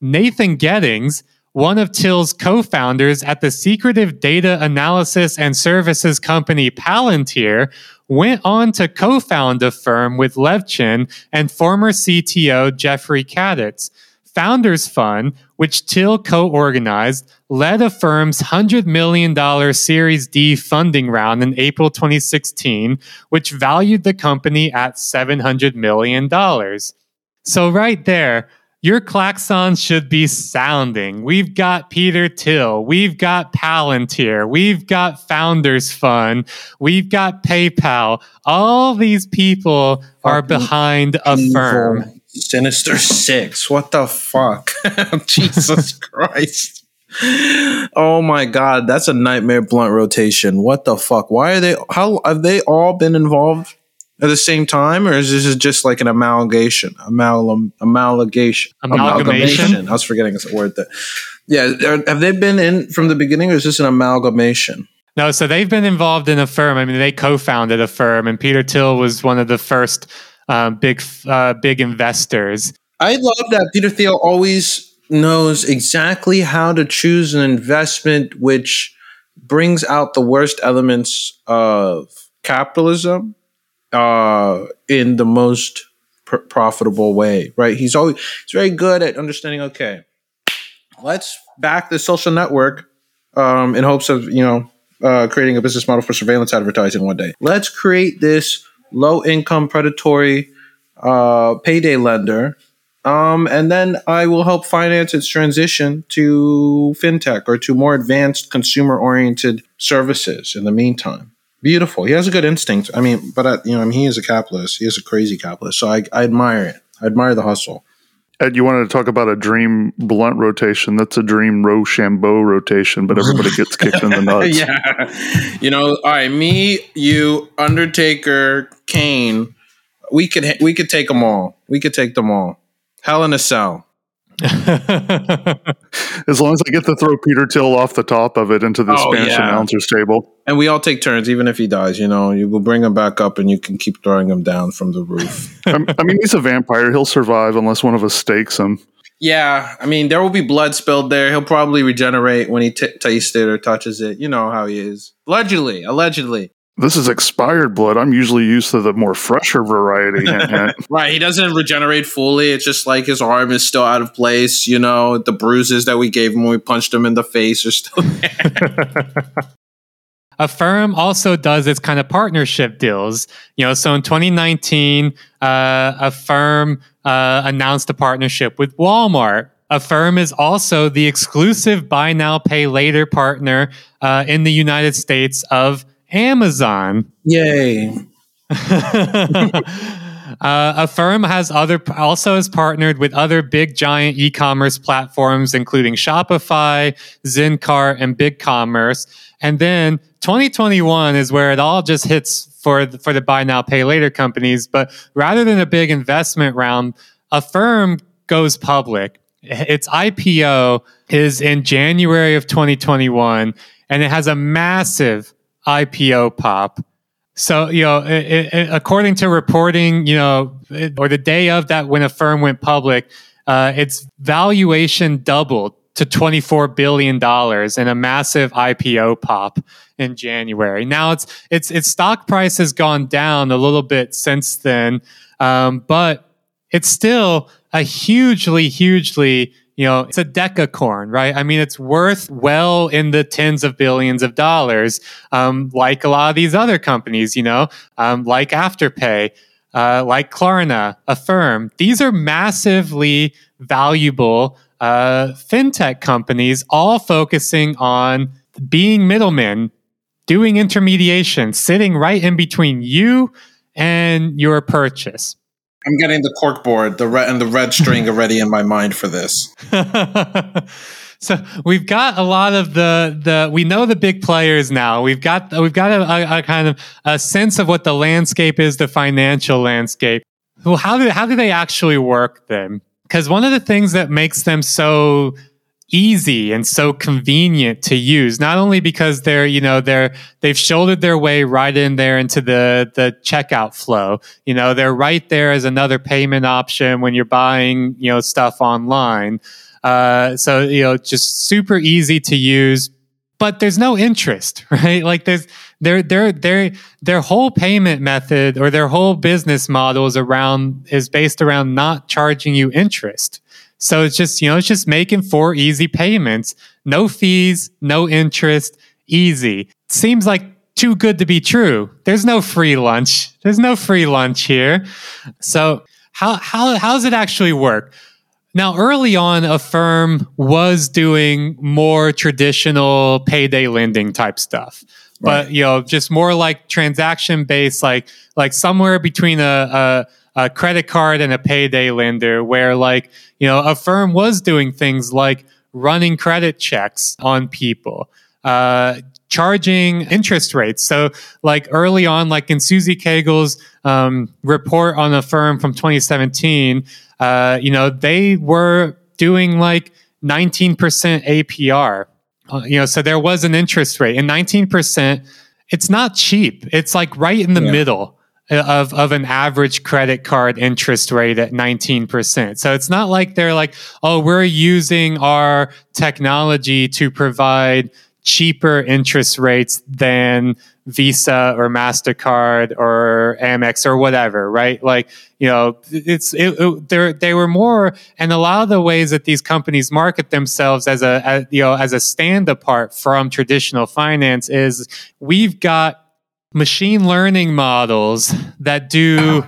Nathan Gettings, one of Thiel's co founders at the secretive data analysis and services company Palantir, went on to co found Affirm with Levchin and former CTO Jeffrey Kaditz. Founders Fund, which Thiel co organized, led Affirm's $100 million Series D funding round in April 2016, which valued the company at $700 million. So, right there, your klaxon should be sounding. We've got Peter Thiel. We've got Palantir. We've got Founders Fund. We've got PayPal. All these people are behind a firm. Sinister Six. What the fuck? Jesus Christ. Oh my god, that's a nightmare blunt rotation. What the fuck? Why are they how have they all been involved at the same time, or is this just like an amalgamation? Amalgam, amalgamation. Amalgamation. amalgamation. I was forgetting a word that. Yeah, are, have they been in from the beginning, or is this an amalgamation? No, so they've been involved in Affirm. I mean, they co-founded Affirm, and Peter Thiel was one of the first uh, big, uh, big investors. I love that Peter Thiel always knows exactly how to choose an investment which brings out the worst elements of capitalism uh, in the most pr- profitable way, right? He's always he's very good at understanding. Okay, let's back the social network um, in hopes of you know uh, creating a business model for surveillance advertising one day. Let's create this low income predatory uh, payday lender. Um, and then I will help finance its transition to fintech or to more advanced consumer oriented services in the meantime. Beautiful. He has a good instinct. I mean, but uh, you know, I mean, he is a capitalist. He is a crazy capitalist. So I, I admire it. I admire the hustle. Ed, you wanted to talk about a dream blunt rotation. That's a dream Rochambeau rotation, but everybody gets kicked in the nuts. yeah. You know, all right, me, you, Undertaker, Kane, we could we could take them all. We could take them all. Hell in a cell. As long as I get to throw Peter Thiel off the top of it into the Oh, Spanish yeah. announcer's table. And we all take turns, even if he dies. You know, you will bring him back up, and you can keep throwing him down from the roof. I mean, he's a vampire. He'll survive unless one of us stakes him. yeah, I mean, there will be blood spilled there. He'll probably regenerate when he t- tastes it or touches it. You know how he is. Allegedly, allegedly. This is expired blood. I'm usually used to the more fresher variety. hint, hint. Right, he doesn't regenerate fully. It's just like his arm is still out of place. You know, the bruises that we gave him when we punched him in the face are still there. Affirm also does its kind of partnership deals. You know, so in 2019, uh, Affirm uh, announced a partnership with Walmart. Affirm is also the exclusive buy now, pay later partner uh, in the United States of Amazon. Yay. uh, firm has other also has partnered with other big giant e-commerce platforms, including Shopify, Zyncart, and BigCommerce. And then 2021 is where it all just hits for the, for the buy now pay later companies. But rather than a big investment round, Affirm goes public. Its IPO is in January of 2021, and it has a massive IPO pop. So, you know, it, it, according to reporting, you know, it, or the day of that when Affirm went public, uh, its valuation doubled to $24 billion in a massive IPO pop in January. Now it's, it's, its stock price has gone down a little bit since then. Um, but it's still a hugely, hugely, you know, it's a decacorn, right? I mean, it's worth well in the tens of billions of dollars, um, like a lot of these other companies, you know, um, like Afterpay, uh, like Klarna, Affirm. These are massively valuable uh, fintech companies, all focusing on being middlemen, doing intermediation, sitting right in between you and your purchase. I'm getting the cork board, the red and the red string already in my mind for this. so we've got a lot of the the we know the big players now. We've got we've got a, a, a kind of a sense of what the landscape is, the financial landscape. Well, how do how do they actually work then? Because one of the things that makes them so easy and so convenient to use not only because they're you know they're they've shouldered their way right in there into the the checkout flow. You know they're right there as another payment option when you're buying you know stuff online. Uh, so you know just super easy to use but there's no interest right? Like there's their their their their whole payment method or their whole business model is around is based around not charging you interest so it's just, you know, it's just making four easy payments. No fees, no interest, easy. Seems like too good to be true. There's no free lunch. There's no free lunch here. So how how how does it actually work? Now, early on, Affirm was doing more traditional payday lending type stuff, but you know, just more like transaction based, like like somewhere between a, a, a credit card and a payday lender, where like you know Affirm was doing things like running credit checks on people, uh, charging interest rates. So, like early on, like in Susie Cagle's um, report on Affirm from 2017, uh, you know, they were doing like 19% APR. Uh, you know, so there was an interest rate, and 19%. It's not cheap. It's like right in the Yeah. middle of, of an average credit card interest rate at 19%. So it's not like they're like, oh, we're using our technology to provide cheaper interest rates than Visa or MasterCard or Amex or whatever, right? Like, you know, it's, it, it, they were more, and a lot of the ways that these companies market themselves as a, as, you know, as a stand apart from traditional finance is we've got machine learning models that do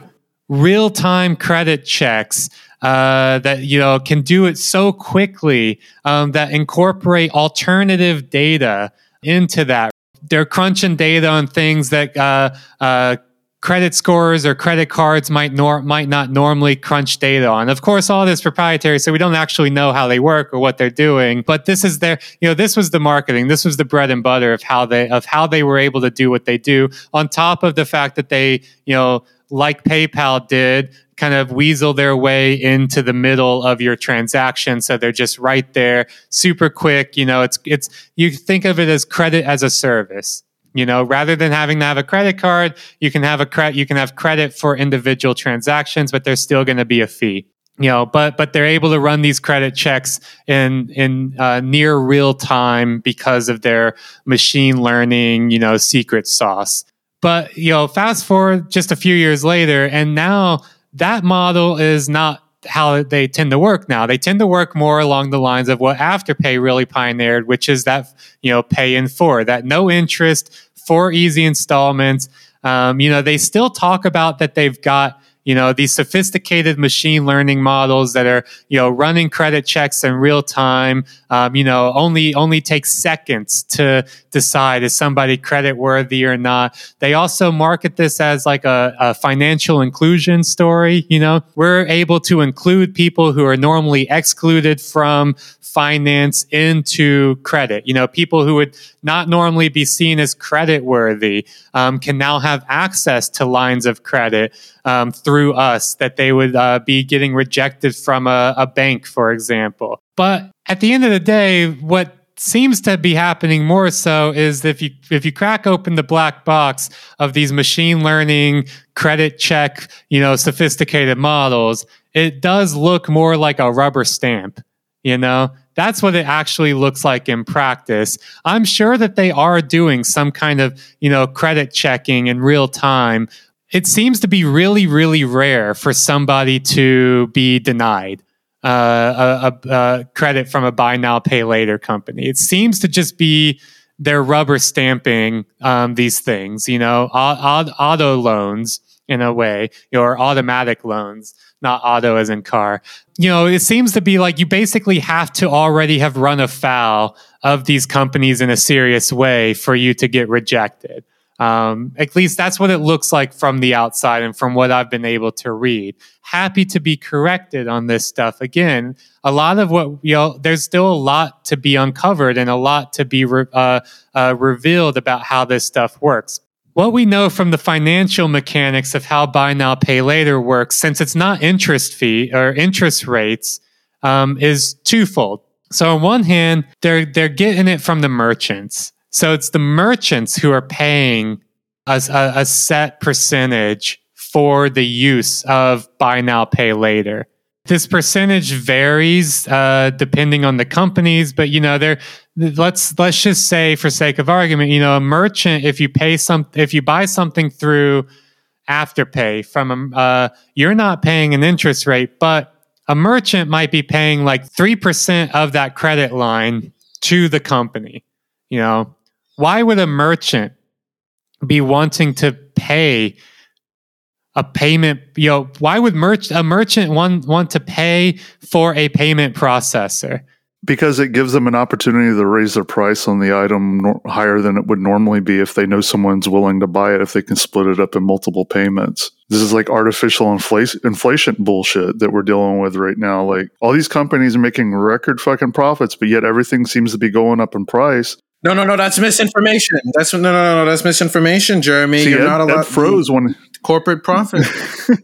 real time credit checks uh, that you know can do it so quickly um, that incorporate alternative data into that. They're crunching data on things that uh, uh, credit scores or credit cards might nor- might not normally crunch data on. Of course, all this proprietary, so we don't actually know how they work or what they're doing. But this is their, you know, this was the marketing. This was the bread and butter of how they of how they were able to do what they do. On top of the fact that they, you know, like PayPal did, kind of weasel their way into the middle of your transaction. So they're just right there, super quick. You know, it's it's you think of it as credit as a service. You know, rather than having to have a credit card, you can have a credit. You can have credit for individual transactions, but there's still going to be a fee. You know, but but they're able to run these credit checks in in uh, near real time because of their machine learning. You know, secret sauce. But you know, fast forward just a few years later, and now that model is not how they tend to work now. They tend to work more along the lines of what Afterpay really pioneered, which is that you know pay in four, that no interest, four easy installments. Um, you know, they still talk about that they've got you know these sophisticated machine learning models that are you know running credit checks in real time um, you know only only takes seconds to decide is somebody credit worthy or not. They also market this as like a, a financial inclusion story you know. We're able to include people who are normally excluded from finance into credit. You know people who would not normally be seen as credit worthy um, can now have access to lines of credit um, through us that they would uh, be getting rejected from a, a bank, for example. But at the end of the day, what seems to be happening more so is if you if you crack open the black box of these machine learning credit check you know sophisticated models it does look more like a rubber stamp you know that's what it actually looks like in practice i'm sure that they are doing some kind of you know credit checking in real time it seems to be really, really rare for somebody to be denied uh, a, a, a, credit from a buy now, pay later company. It seems to just be they're rubber stamping um, these things, you know, auto loans in a way, or automatic loans, not auto as in car. You know, it seems to be like you basically have to already have run afoul of these companies in a serious way for you to get rejected. Um, at least that's what it looks like from the outside and from what I've been able to read. Happy to be corrected on this stuff. Again, a lot of what, you know, there's still a lot to be uncovered and a lot to be re- uh, uh, revealed about how this stuff works. What we know from the financial mechanics of how buy now, pay later works, since it's not interest fee or interest rates, um, is twofold. So on one hand, they're they're getting it from the merchants. So it's the merchants who are paying a, a, set percentage for the use of buy now, pay later. This percentage varies uh, depending on the companies, but you know, there. Let's let's just say, for sake of argument, you know, a merchant if you pay some, if you buy something through Afterpay from a, uh, you're not paying an interest rate, but a merchant might be paying like three percent of that credit line to the company. You know, why would a merchant be wanting to pay a payment? You know why would merch a merchant want want to pay for a payment processor? Because it gives them an opportunity to raise their price on the item no- higher than it would normally be if they know someone's willing to buy it if they can split it up in multiple payments. This is like artificial inflation inflation bullshit that we're dealing with right now. Like all these companies are making record fucking profits but yet everything seems to be going up in price no, no, no. That's misinformation. That's no, no, no. That's misinformation, Jeremy. See, You're Ed, not allowed. Ed froze when corporate profit.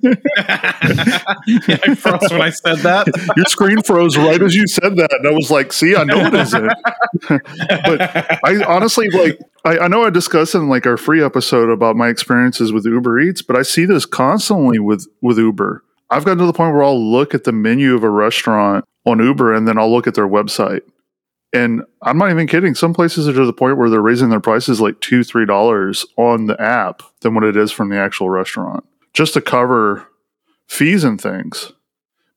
yeah, I froze when I said that. Your screen froze right as you said that, and I was like, "See, I know it isn't." but I honestly like. I, I know I discussed in like our free episode about my experiences with Uber Eats, but I see this constantly with with Uber. I've gotten to the point where I'll look at the menu of a restaurant on Uber and then I'll look at their website and I'm not even kidding. Some places are to the point where they're raising their prices like two, three dollars on the app than what it is from the actual restaurant, just to cover fees and things.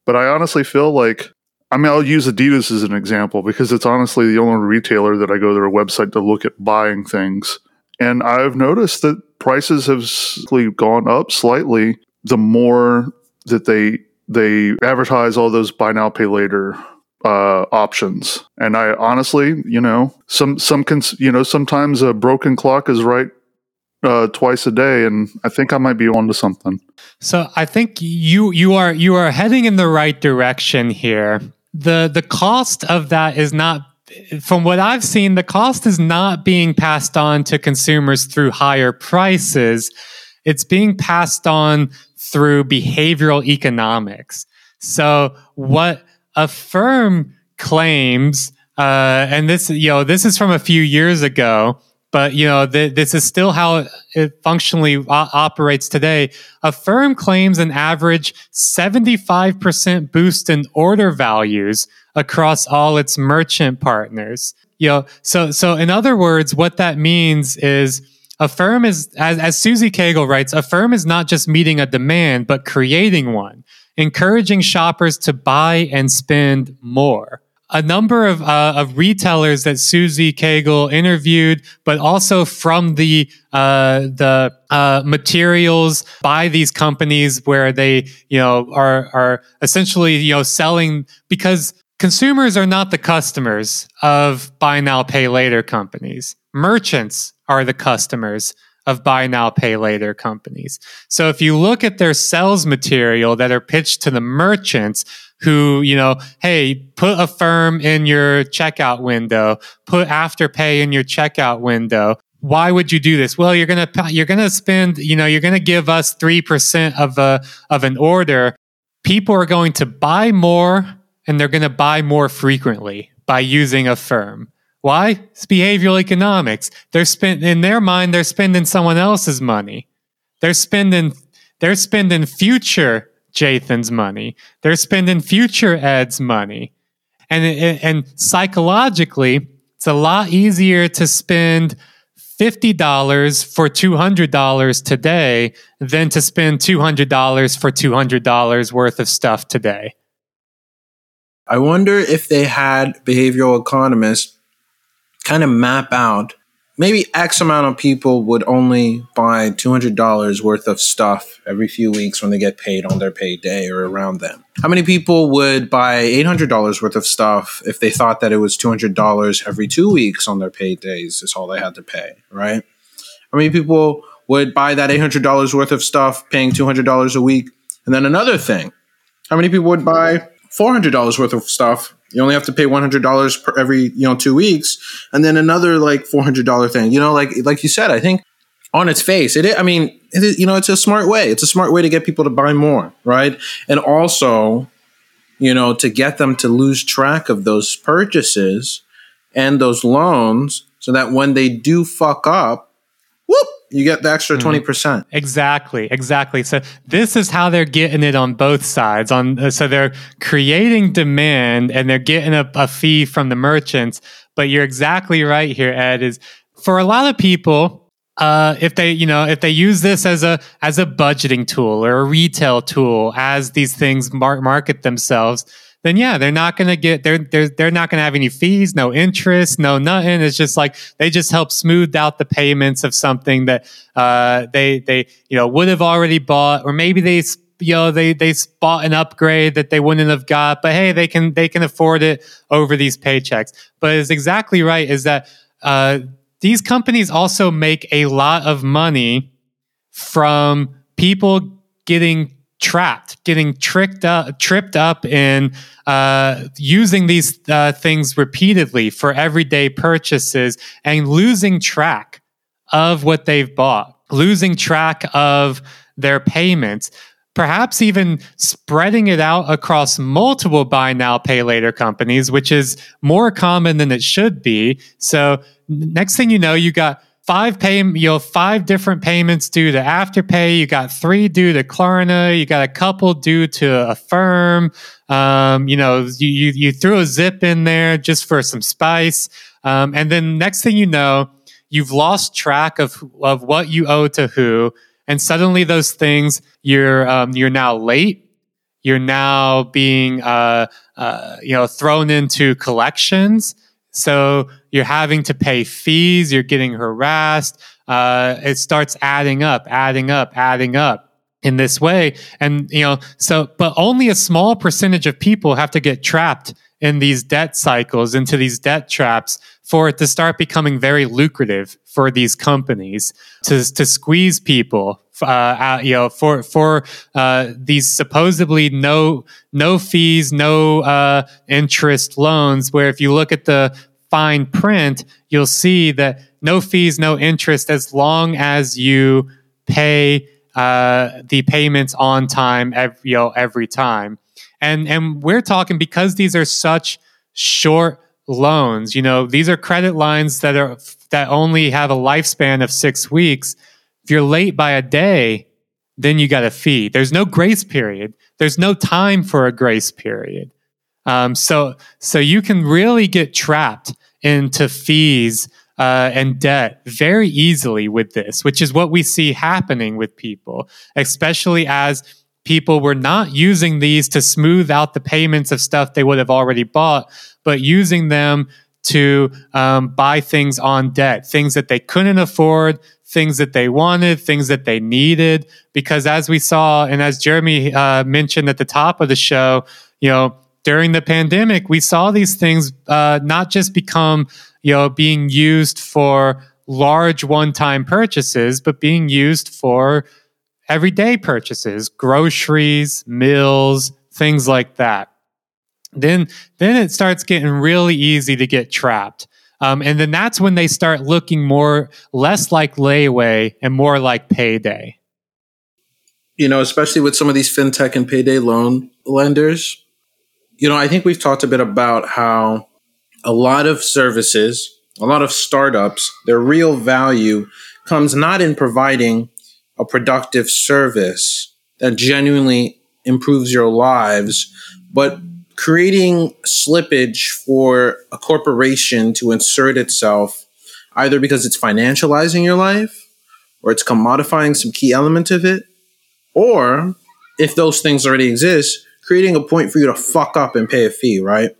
But I honestly feel like I mean I'll use Adidas as an example because it's honestly the only retailer that I go to their website to look at buying things. And I've noticed that prices have gone up slightly the more that they they advertise all those buy now pay later uh, options. And I honestly, you know, some some cons- you know sometimes a broken clock is right uh, twice a day, and I think I might be onto something. So I think you you are you are heading in the right direction here. the The cost of that is not. From what I've seen, the cost is not being passed on to consumers through higher prices. It's being passed on through behavioral economics. So what Affirm claims, uh, and this, you know, this is from a few years ago, but you know, th- this is still how it functionally o- operates today. Affirm claims an average 75% boost in order values across all its merchant partners. You know, so, so in other words, what that means is, Affirm is, as, as Susie Cagle writes, Affirm is not just meeting a demand, but creating one encouraging shoppers to buy and spend more. A number of, uh, of retailers that Susie Cagle interviewed, but also from the uh, the uh, materials by these companies where they you know are are essentially you know selling because consumers are not the customers of buy now pay later companies. Merchants are the customers of buy now, pay later companies. So if you look at their sales material that are pitched to the merchants who, you know, hey, put Affirm in your checkout window, put Afterpay in your checkout window. Why would you do this? Well, you're gonna you're gonna spend, you know, you're gonna give us three percent of a of an order. People are going to buy more, and they're to buy more frequently by using Affirm. Why? It's behavioral economics. They're spend in their mind, they're spending someone else's money. They're spending they're spending future Jathan's money. They're spending future Ed's money. And and psychologically, it's a lot easier to spend $50 for $200 today than to spend $200 for $200 worth of stuff today. I wonder if they had behavioral economists kind of map out maybe X amount of people would only buy $200 worth of stuff every few weeks when they get paid on their payday or around them. How many people would buy $800 worth of stuff if they thought that it was $200 every two weeks on their paydays is all they had to pay, right? How many people would buy that $800 worth of stuff paying $200 a week? And then another thing, how many people would buy $400 worth of stuff you only have to pay one hundred dollars per every you know two weeks, and then another like four hundred dollar thing. You know, like like you said, I think on its face, it. I mean, you know, it's a smart way. It's a smart way to get people to buy more, right? And also, you know, to get them to lose track of those purchases and those loans, so that when they do fuck up, you get the extra 20%. Mm-hmm. Exactly, exactly. So this is how they're getting it on both sides. On uh, so they're creating demand and they're getting a, a fee from the merchants. But you're exactly right here, Ed. Is for a lot of people, uh, if they you know if they use this as a as a budgeting tool or a retail tool as these things mar- market themselves then yeah, they're not going to get they're they're they're not going to have any fees, no interest, no nothing. It's just like they just help smooth out the payments of something that uh, they they you know would have already bought, or maybe they you know they they bought an upgrade that they wouldn't have got, but hey, they can they can afford it over these paychecks. But it's exactly right. Is that uh, these companies also make a lot of money from people getting trapped, getting tricked up, tripped up in uh, using these uh, things repeatedly for everyday purchases and losing track of what they've bought, losing track of their payments. Perhaps even spreading it out across multiple buy now, pay later companies, which is more common than it should be. So, next thing you know, you got five pay you know five different payments due to afterpay. You got three due to klarna. You got a couple due to affirm. Um, you know you, you, you threw a zip in there just for some spice. Um, and then next thing you know you've lost track of of what you owe to who. And suddenly those things you're um, you're now late. You're now being uh, uh, you know thrown into collections so you're having to pay fees, you're getting harassed. uh, it starts adding up, adding up, adding up in this way. And, you know, so, but only a small percentage of people have to get trapped in these debt cycles, into these debt traps for it to start becoming very lucrative for these companies to, to squeeze people uh, out, you know, for for uh, these supposedly no no fees, no uh, interest loans. Where if you look at the fine print, you'll see that no fees, no interest, as long as you pay uh, the payments on time every, you know, every time. And and we're talking because these are such short loans. You know, these are credit lines that are that only have a lifespan of six weeks. If you're late by a day, then you got a fee. There's no grace period. There's no time for a grace period. Um, so so you can really get trapped into fees uh, and debt very easily with this, which is what we see happening with people, especially as people were not using these to smooth out the payments of stuff they would have already bought, but using them to um, buy things on debt, things that they couldn't afford, things that they wanted, things that they needed. Because as we saw, and as Jeremy uh, mentioned at the top of the show, you know, during the pandemic, we saw these things uh, not just become, you know, being used for large one-time purchases, but being used for everyday purchases, groceries, meals, things like that. Then, then it starts getting really easy to get trapped. Um, and then that's when they start looking more, less like layaway and more like payday. You know, especially with some of these fintech and payday loan lenders. You know, I think we've talked a bit about how a lot of services, a lot of startups, their real value comes not in providing a productive service that genuinely improves your lives, but creating slippage for a corporation to insert itself either because it's financializing your life or it's commodifying some key element of it, or if those things already exist, creating a point for you to fuck up and pay a fee, right?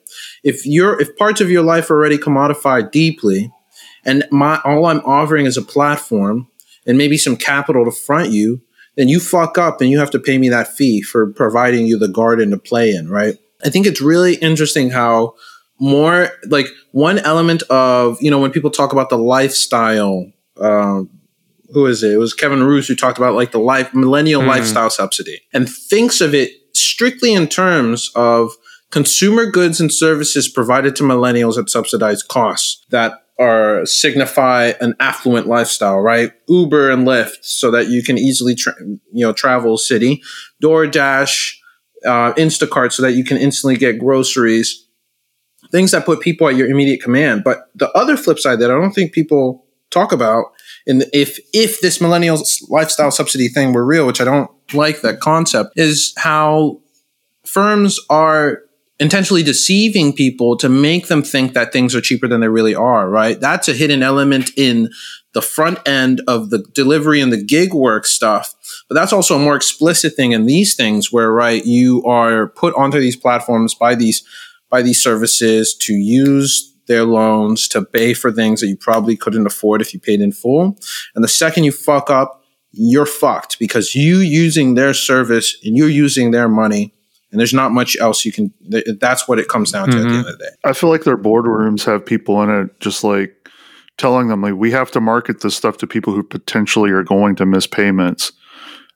If you're if parts of your life are already commodified deeply, and my all I'm offering is a platform and maybe some capital to front you, then you fuck up and you have to pay me that fee for providing you the garden to play in, right? I think it's really interesting how more like one element of, you know, when people talk about the lifestyle, uh, who is it? It was Kevin Roose who talked about like the life millennial mm. lifestyle subsidy and thinks of it strictly in terms of consumer goods and services provided to millennials at subsidized costs that are signify an affluent lifestyle, right? Uber and Lyft, so that you can easily, tra- you know, travel city. DoorDash, uh, Instacart, so that you can instantly get groceries. Things that put people at your immediate command. But the other flip side that I don't think people talk about, and if if this millennial lifestyle subsidy thing were real, which I don't like that concept, is how firms are intentionally deceiving people to make them think that things are cheaper than they really are, right? That's a hidden element in the front end of the delivery and the gig work stuff. But that's also a more explicit thing in these things where, right, you are put onto these platforms by these, by these services to use their loans to pay for things that you probably couldn't afford if you paid in full. And the second you fuck up, you're fucked because you using their service and you're using their money and there's not much else you can. That's what it comes down to mm-hmm. at the end of the day. I feel like their boardrooms have people in it, just like telling them like we have to market this stuff to people who potentially are going to miss payments.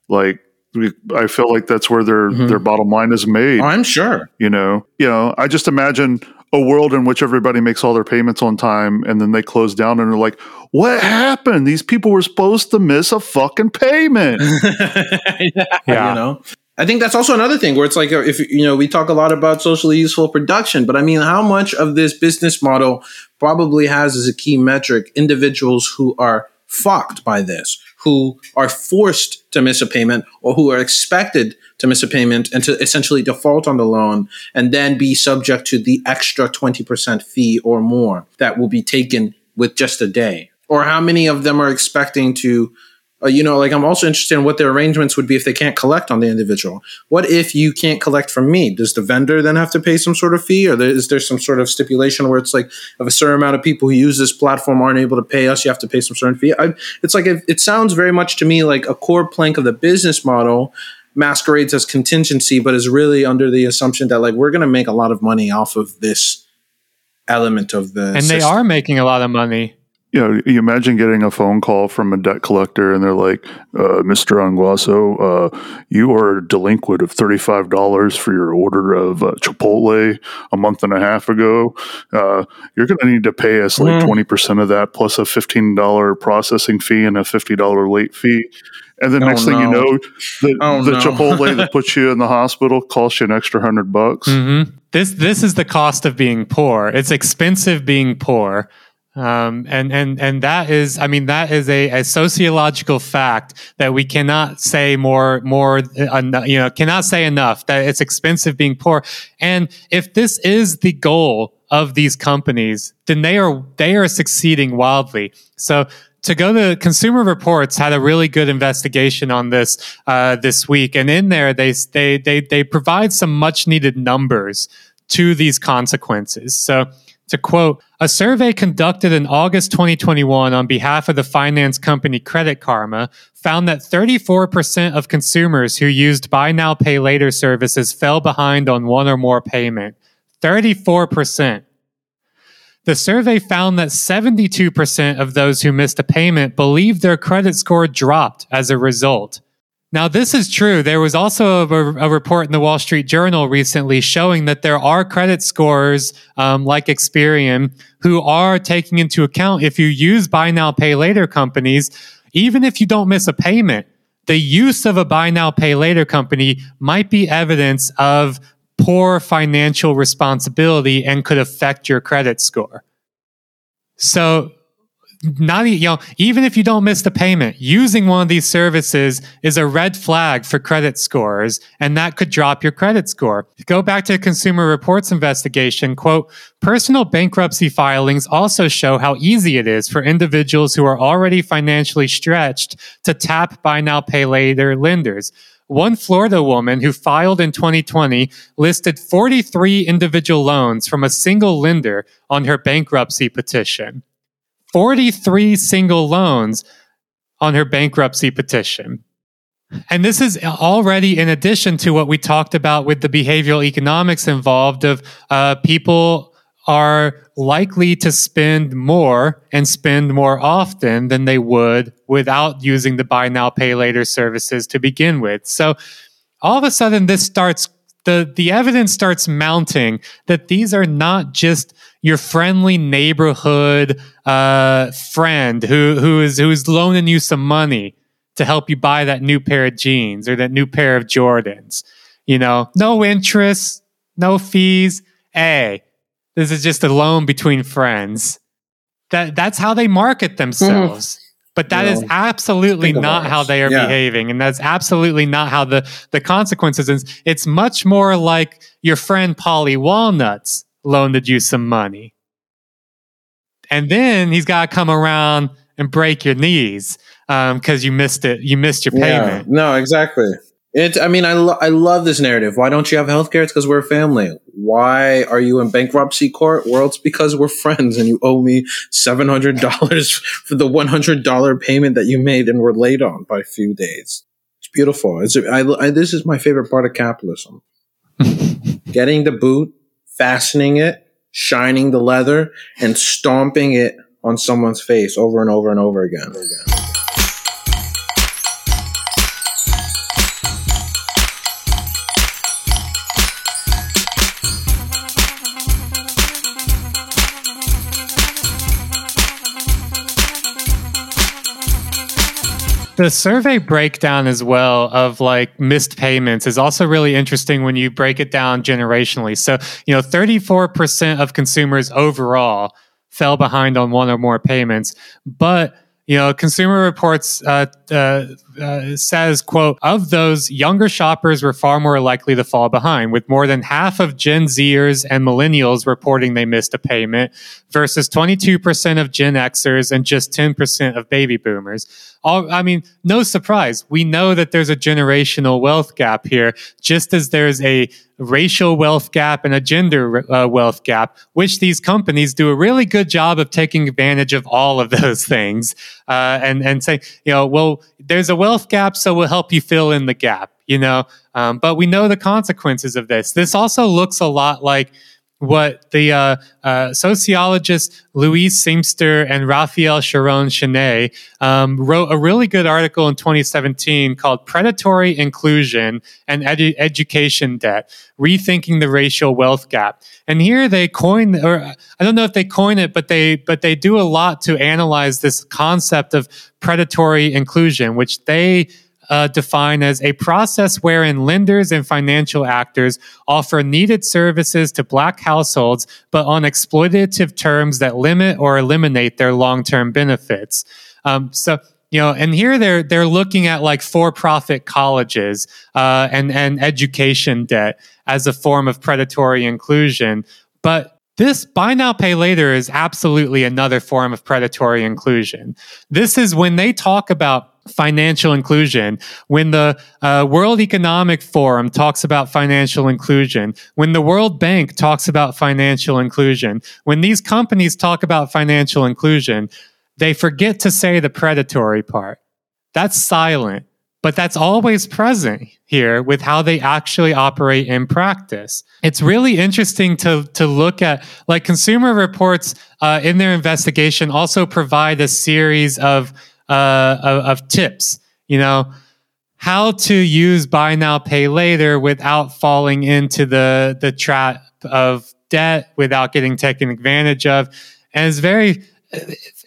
Like we, I feel like that's where their mm-hmm. their bottom line is made. I'm sure. You know, you know. I just imagine a world in which everybody makes all their payments on time and then they close down and they're like, what happened? These people were supposed to miss a fucking payment. yeah. yeah. You know? I think that's also another thing where it's like uh, if you know we talk a lot about socially useful production, but I mean, how much of this business model probably has as a key metric individuals who are fucked by this, who are forced to miss a payment or who are expected to miss a payment and to essentially default on the loan and then be subject to the extra 20% fee or more that will be taken with just a day? Or how many of them are expecting to Uh, you know, like I'm also interested in what their arrangements would be if they can't collect on the individual. What if you can't collect from me? Does the vendor then have to pay some sort of fee, or there, is there some sort of stipulation where it's like if a certain amount of people who use this platform aren't able to pay us, you have to pay some certain fee? I, it's like it, it sounds very much to me like a core plank of the business model masquerades as contingency, but is really under the assumption that like we're going to make a lot of money off of this element of the and they are making a lot of money. You know, you imagine getting a phone call from a debt collector and they're like, uh, Mr. Ongweso, uh, you are delinquent of $35 for your order of uh, Chipotle a month and a half ago. Uh, you're going to need to pay us like Mhm. 20% of that plus a $15 processing fee and a $50 late fee. And then Oh, next thing you know, the, Oh, the no. Chipotle that puts you in the hospital costs you an extra hundred bucks. hmm This this is the cost of being poor. It's expensive being poor, um, and and and that is, I mean, that is a, a sociological fact that we cannot say more more uh, you know cannot say enough that it's expensive being poor. And if this is the goal of these companies, then they are they are succeeding wildly. So to go to Consumer Reports had a really good investigation on this uh, this week, and in there they they they they provide some much needed numbers to these consequences. So. To quote, a survey conducted in August 2021 on behalf of the finance company Credit Karma found that 34% of consumers who used buy now, pay later services fell behind on one or more payment. 34%. The survey found that 72% of those who missed a payment believed their credit score dropped as a result. Now, this is true. There was also a, a report in the Wall Street Journal recently showing that there are credit scores um, like Experian who are taking into account if you use buy now, pay later companies, even if you don't miss a payment, the use of a buy now, pay later company might be evidence of poor financial responsibility and could affect your credit score. So, not you know, even if you don't miss the payment, using one of these services is a red flag for credit scores, and that could drop your credit score. Go back to Consumer Reports investigation. Quote: Personal bankruptcy filings also show how easy it is for individuals who are already financially stretched to tap buy now, pay later lenders. One Florida woman who filed in 2020 listed 43 individual loans from a single lender on her bankruptcy petition. 43 single loans on her bankruptcy petition. And this is already in addition to what we talked about with the behavioral economics involved of uh, people are likely to spend more and spend more often than they would without using the buy now pay later services to begin with. So all of a sudden this starts the the evidence starts mounting that these are not just your friendly neighborhood uh, friend who who is who is loaning you some money to help you buy that new pair of jeans or that new pair of Jordans. You know, no interest, no fees. Hey, this is just a loan between friends. That that's how they market themselves. But that is Well, absolutely not how they are Yeah. behaving, and that's absolutely not how the the consequences is. It's much more like your friend Paulie Walnuts loaned you some money, and then he's got to come around and break your knees um, because you missed it. You missed your payment. No, exactly. It. I mean, I lo- I love this narrative. Why don't you have healthcare? It's because we're a family. Why are you in bankruptcy court? Well, it's because we're friends, and you owe me seven hundred dollars for the one hundred dollar payment that you made and were late on by a few days. It's beautiful. It's. I, I, this is my favorite part of capitalism: getting the boot, fastening it, shining the leather, and stomping it on someone's face over and over and over again. The survey breakdown as well of like missed payments is also really interesting when you break it down generationally. So, you know, 34% of consumers overall fell behind on one or more payments, but you know, Consumer Reports uh, uh, uh, says, quote, of those, younger shoppers were far more likely to fall behind, with more than half of Gen Zers and millennials reporting they missed a payment versus 22% of Gen Xers and just 10% of baby boomers. All, I mean, no surprise. We know that there's a generational wealth gap here, just as there's a racial wealth gap and a gender uh, wealth gap, which these companies do a really good job of taking advantage of all of those things uh, and and say, you know, well, there's a wealth gap, so we'll help you fill in the gap, you know. Um, but we know the consequences of this. This also looks a lot like what the uh, uh, sociologists Louise Seamster and Raphael Charron-Chénier um, wrote a really good article in 2017 called Predatory Inclusion and Edu- Education Debt Rethinking the Racial Wealth Gap. And here they coin, or I don't know if they coin it, but they, but they do a lot to analyze this concept of predatory inclusion, which they uh, define as a process wherein lenders and financial actors offer needed services to black households, but on exploitative terms that limit or eliminate their long term benefits. Um, so, you know, and here they're they're looking at like for-profit colleges uh, and and education debt as a form of predatory inclusion, but this buy now, pay later is absolutely another form of predatory inclusion. This is when they talk about financial inclusion, when the uh, World Economic Forum talks about financial inclusion, when the World Bank talks about financial inclusion, when these companies talk about financial inclusion, they forget to say the predatory part. That's silent, but that's always present here with how they actually operate in practice. It's really interesting to, to look at, like Consumer Reports uh, in their investigation also provide a series of uh, of, of tips. You know, how to use buy now pay later without falling into the the trap of debt without getting taken advantage of and it's very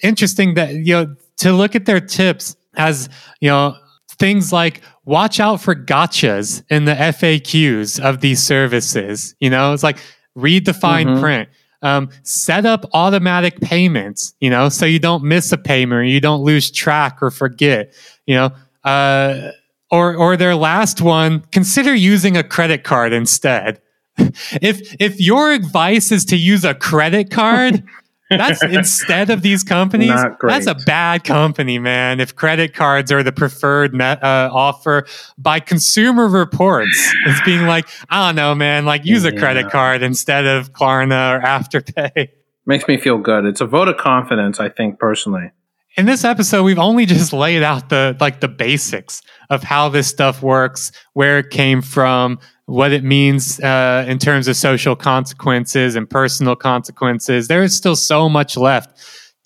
interesting that you know to look at their tips as you know things like watch out for gotchas in the FAQs of these services you know it's like read the fine mm-hmm. print um, set up automatic payments, you know, so you don't miss a payment you don't lose track or forget, you know. Uh, or, or their last one, consider using a credit card instead. if if your advice is to use a credit card, that's instead of these companies. That's a bad company, man. If credit cards are the preferred uh, offer by Consumer Reports, it's being like, I don't know, man. Like use a credit card instead of Klarna or Afterpay. Makes me feel good. It's a vote of confidence, I think, personally. In this episode, we've only just laid out the like the basics of how this stuff works, where it came from, what it means uh, in terms of social consequences and personal consequences. There is still so much left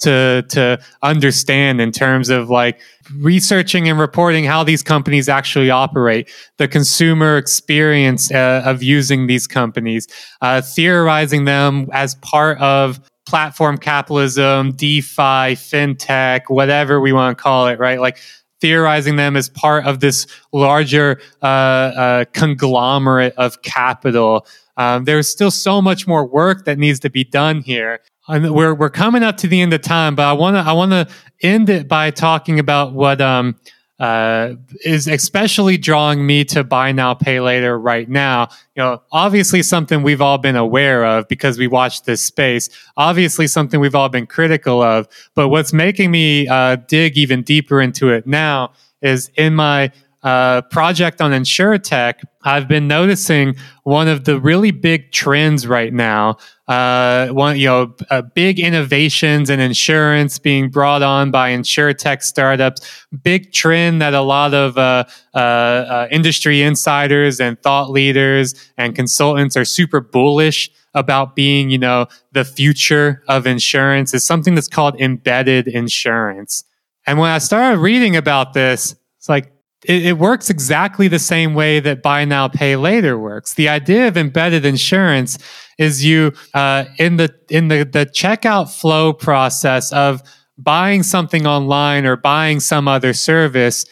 to to understand in terms of like researching and reporting how these companies actually operate, the consumer experience uh, of using these companies, uh, theorizing them as part of platform capitalism, DeFi, fintech, whatever we want to call it, right? Like theorizing them as part of this larger uh, uh, conglomerate of capital. Um, there's still so much more work that needs to be done here. And we're we're coming up to the end of time, but I want to I want to end it by talking about what um, uh, is especially drawing me to buy now, pay later right now. You know, obviously something we've all been aware of because we watched this space. Obviously something we've all been critical of. But what's making me uh, dig even deeper into it now is in my uh, project on InsureTech, I've been noticing one of the really big trends right now. Uh, one, you know, uh, big innovations in insurance being brought on by InsureTech startups. Big trend that a lot of uh, uh, uh, industry insiders and thought leaders and consultants are super bullish about being, you know, the future of insurance is something that's called embedded insurance. And when I started reading about this, it's like, it, it, works exactly the same way that buy now pay later works. The idea of embedded insurance is you uh, in the in the the checkout flow process of buying something online or buying some other service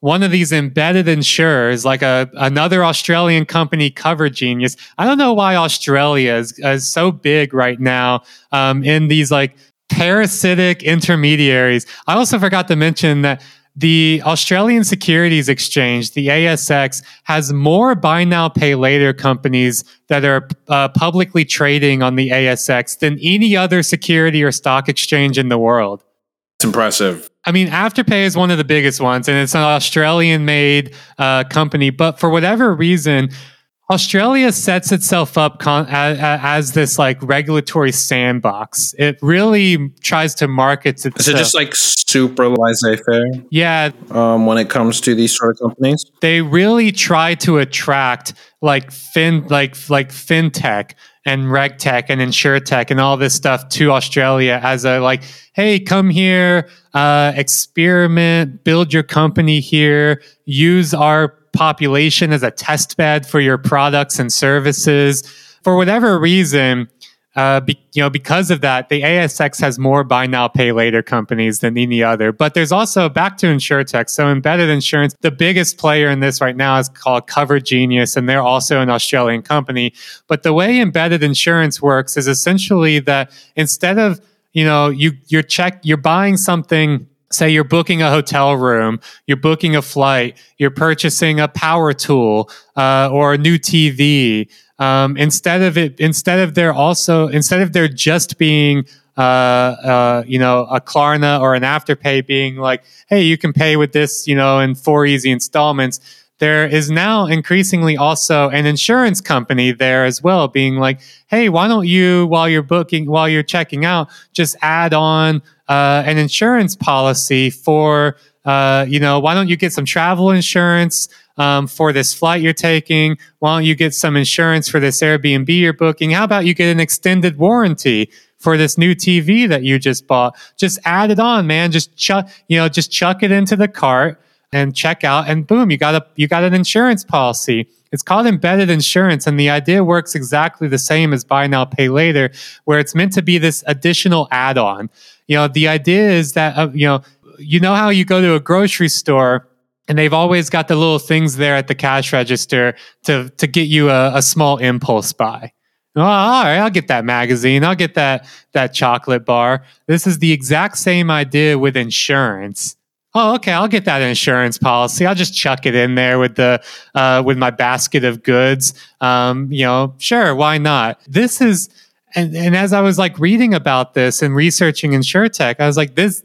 one of these embedded insurers like a another australian company cover genius i don't know why australia is, is so big right now um, in these like parasitic intermediaries. I also forgot to mention that the Australian Securities Exchange, the ASX, has more buy now, pay later companies that are uh, publicly trading on the ASX than any other security or stock exchange in the world. It's impressive. I mean, Afterpay is one of the biggest ones, and it's an Australian made uh, company. But for whatever reason, Australia sets itself up con- as, as, this like regulatory sandbox. It really tries to market itself. Is it just like super laissez-faire? Yeah. Um, when it comes to these sort of companies, they really try to attract like fin like like fintech and regtech and insuretech and all this stuff to Australia as a like, hey, come here, uh, experiment, build your company here, use our population as a test bed for your products and services. For whatever reason, uh, be, you know, because of that, the ASX has more buy now, pay later companies than any other. But there's also back to insurtech. So embedded insurance, the biggest player in this right now is called Cover Genius, and they're also an Australian company. But the way embedded insurance works is essentially that instead of you know you you're check you're buying something say you're booking a hotel room, you're booking a flight, you're purchasing a power tool uh, or a new TV. Um, instead of it, instead of there also, instead of there just being, uh, uh, you know, a Klarna or an Afterpay being like, hey, you can pay with this, you know, in four easy installments. There is now increasingly also an insurance company there as well, being like, hey, why don't you, while you're booking, while you're checking out, just add on uh, an insurance policy for, uh, you know, why don't you get some travel insurance um, for this flight you're taking? Why don't you get some insurance for this Airbnb you're booking? How about you get an extended warranty? For this new TV that you just bought, just add it on, man. Just chuck, you know, just chuck it into the cart and check out, and boom, you got a you got an insurance policy. It's called embedded insurance, and the idea works exactly the same as buy now, pay later, where it's meant to be this additional add-on you know, the idea is that, uh, you know, you know how you go to a grocery store and they've always got the little things there at the cash register to, to get you a, a small impulse buy. Oh, all right, I'll get that magazine. I'll get that that chocolate bar. This is the exact same idea with insurance. Oh, okay, I'll get that insurance policy. I'll just chuck it in there with the uh, with my basket of goods. Um, you know, sure, why not? This is and and as I was like reading about this and researching insurtech, I was like, this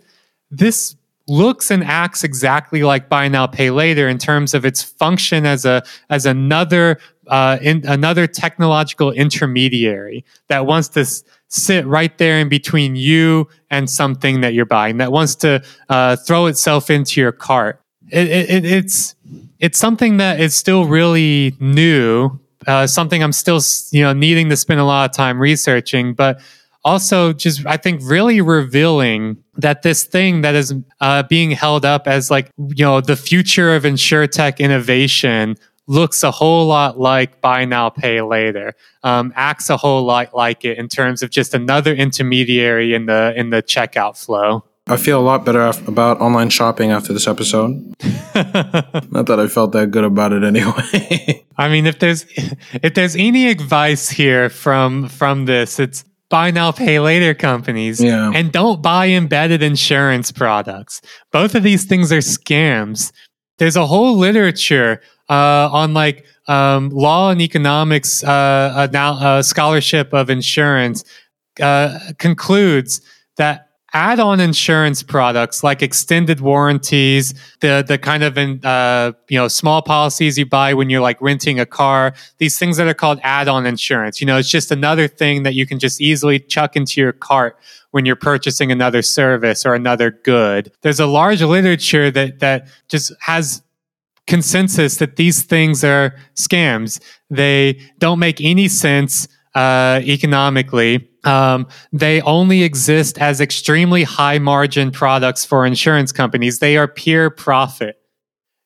this looks and acts exactly like buy now pay later in terms of its function as a as another uh, in, another technological intermediary that wants to s- sit right there in between you and something that you're buying that wants to uh, throw itself into your cart. It, it, it's it's something that is still really new uh, something I'm still, you know, needing to spend a lot of time researching, but also just I think really revealing that this thing that is uh, being held up as like you know the future of insurtech innovation looks a whole lot like buy now pay later um, acts a whole lot like it in terms of just another intermediary in the in the checkout flow I feel a lot better af- about online shopping after this episode. Not that I felt that good about it anyway. I mean, if there's if there's any advice here from from this, it's buy now pay later companies Yeah. and don't buy embedded insurance products. Both of these things are scams. There's a whole literature uh, on like um, law and economics uh, now uh, scholarship of insurance uh, concludes that add-on insurance products like extended warranties, the the kind of uh, you know small policies you buy when you're like renting a car, these things that are called add-on insurance. You know, it's just another thing that you can just easily chuck into your cart when you're purchasing another service or another good. There's a large literature that that just has consensus that these things are scams. They don't make any sense uh, economically. Um, they only exist as extremely high margin products for insurance companies. They are pure profit.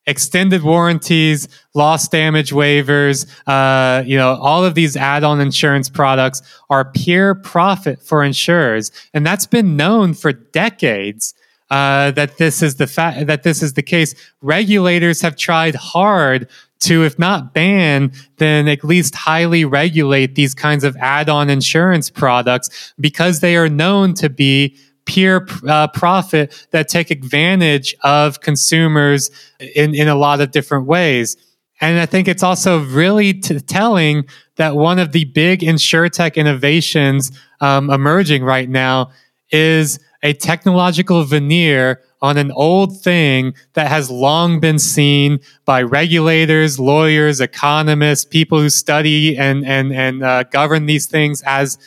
Extended warranties, loss damage waivers, uh, you know, all of these add-on insurance products are pure profit for insurers, and that's been known for decades. Uh, that this is the fa- that this is the case. Regulators have tried hard to, if not ban, then at least highly regulate these kinds of add-on insurance products because they are known to be pure uh, profit that take advantage of consumers in, in a lot of different ways. And I think it's also really t- telling that one of the big insurtech innovations um, emerging right now is a technological veneer on an old thing that has long been seen by regulators, lawyers, economists, people who study and and and uh, govern these things as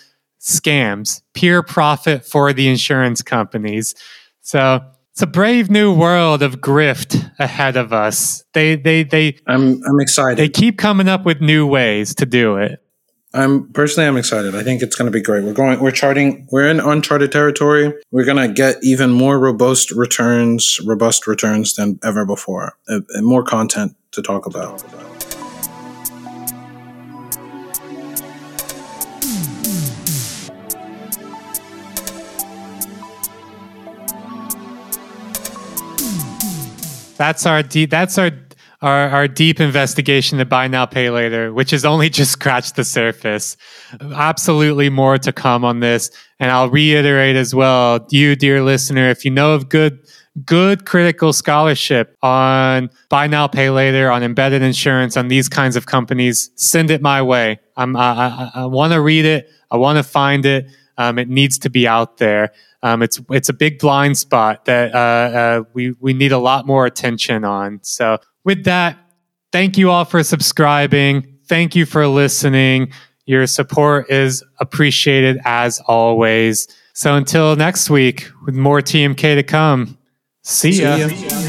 scams, pure profit for the insurance companies. So it's a brave new world of grift ahead of us. They they they I'm I'm excited. they keep coming up with new ways to do it. I'm personally I'm excited. I think it's going to be great. We're going we're charting we're in uncharted territory. We're going to get even more robust returns, robust returns than ever before. Uh, and more content to talk about. That's our deep. That's our our, our deep investigation to buy now pay later, which has only just scratched the surface. Absolutely more to come on this, and I'll reiterate as well, you dear listener, if you know of good good critical scholarship on buy now pay later on embedded insurance on these kinds of companies send it my way. I'm i, I, I want to read it. I want to find it. Um, it needs to be out there. Um, it's it's a big blind spot that uh, uh, we we need a lot more attention on. So with that, thank you all for subscribing. Thank you for listening. Your support is appreciated as always. So until next week, with more TMK to come. See ya. See ya.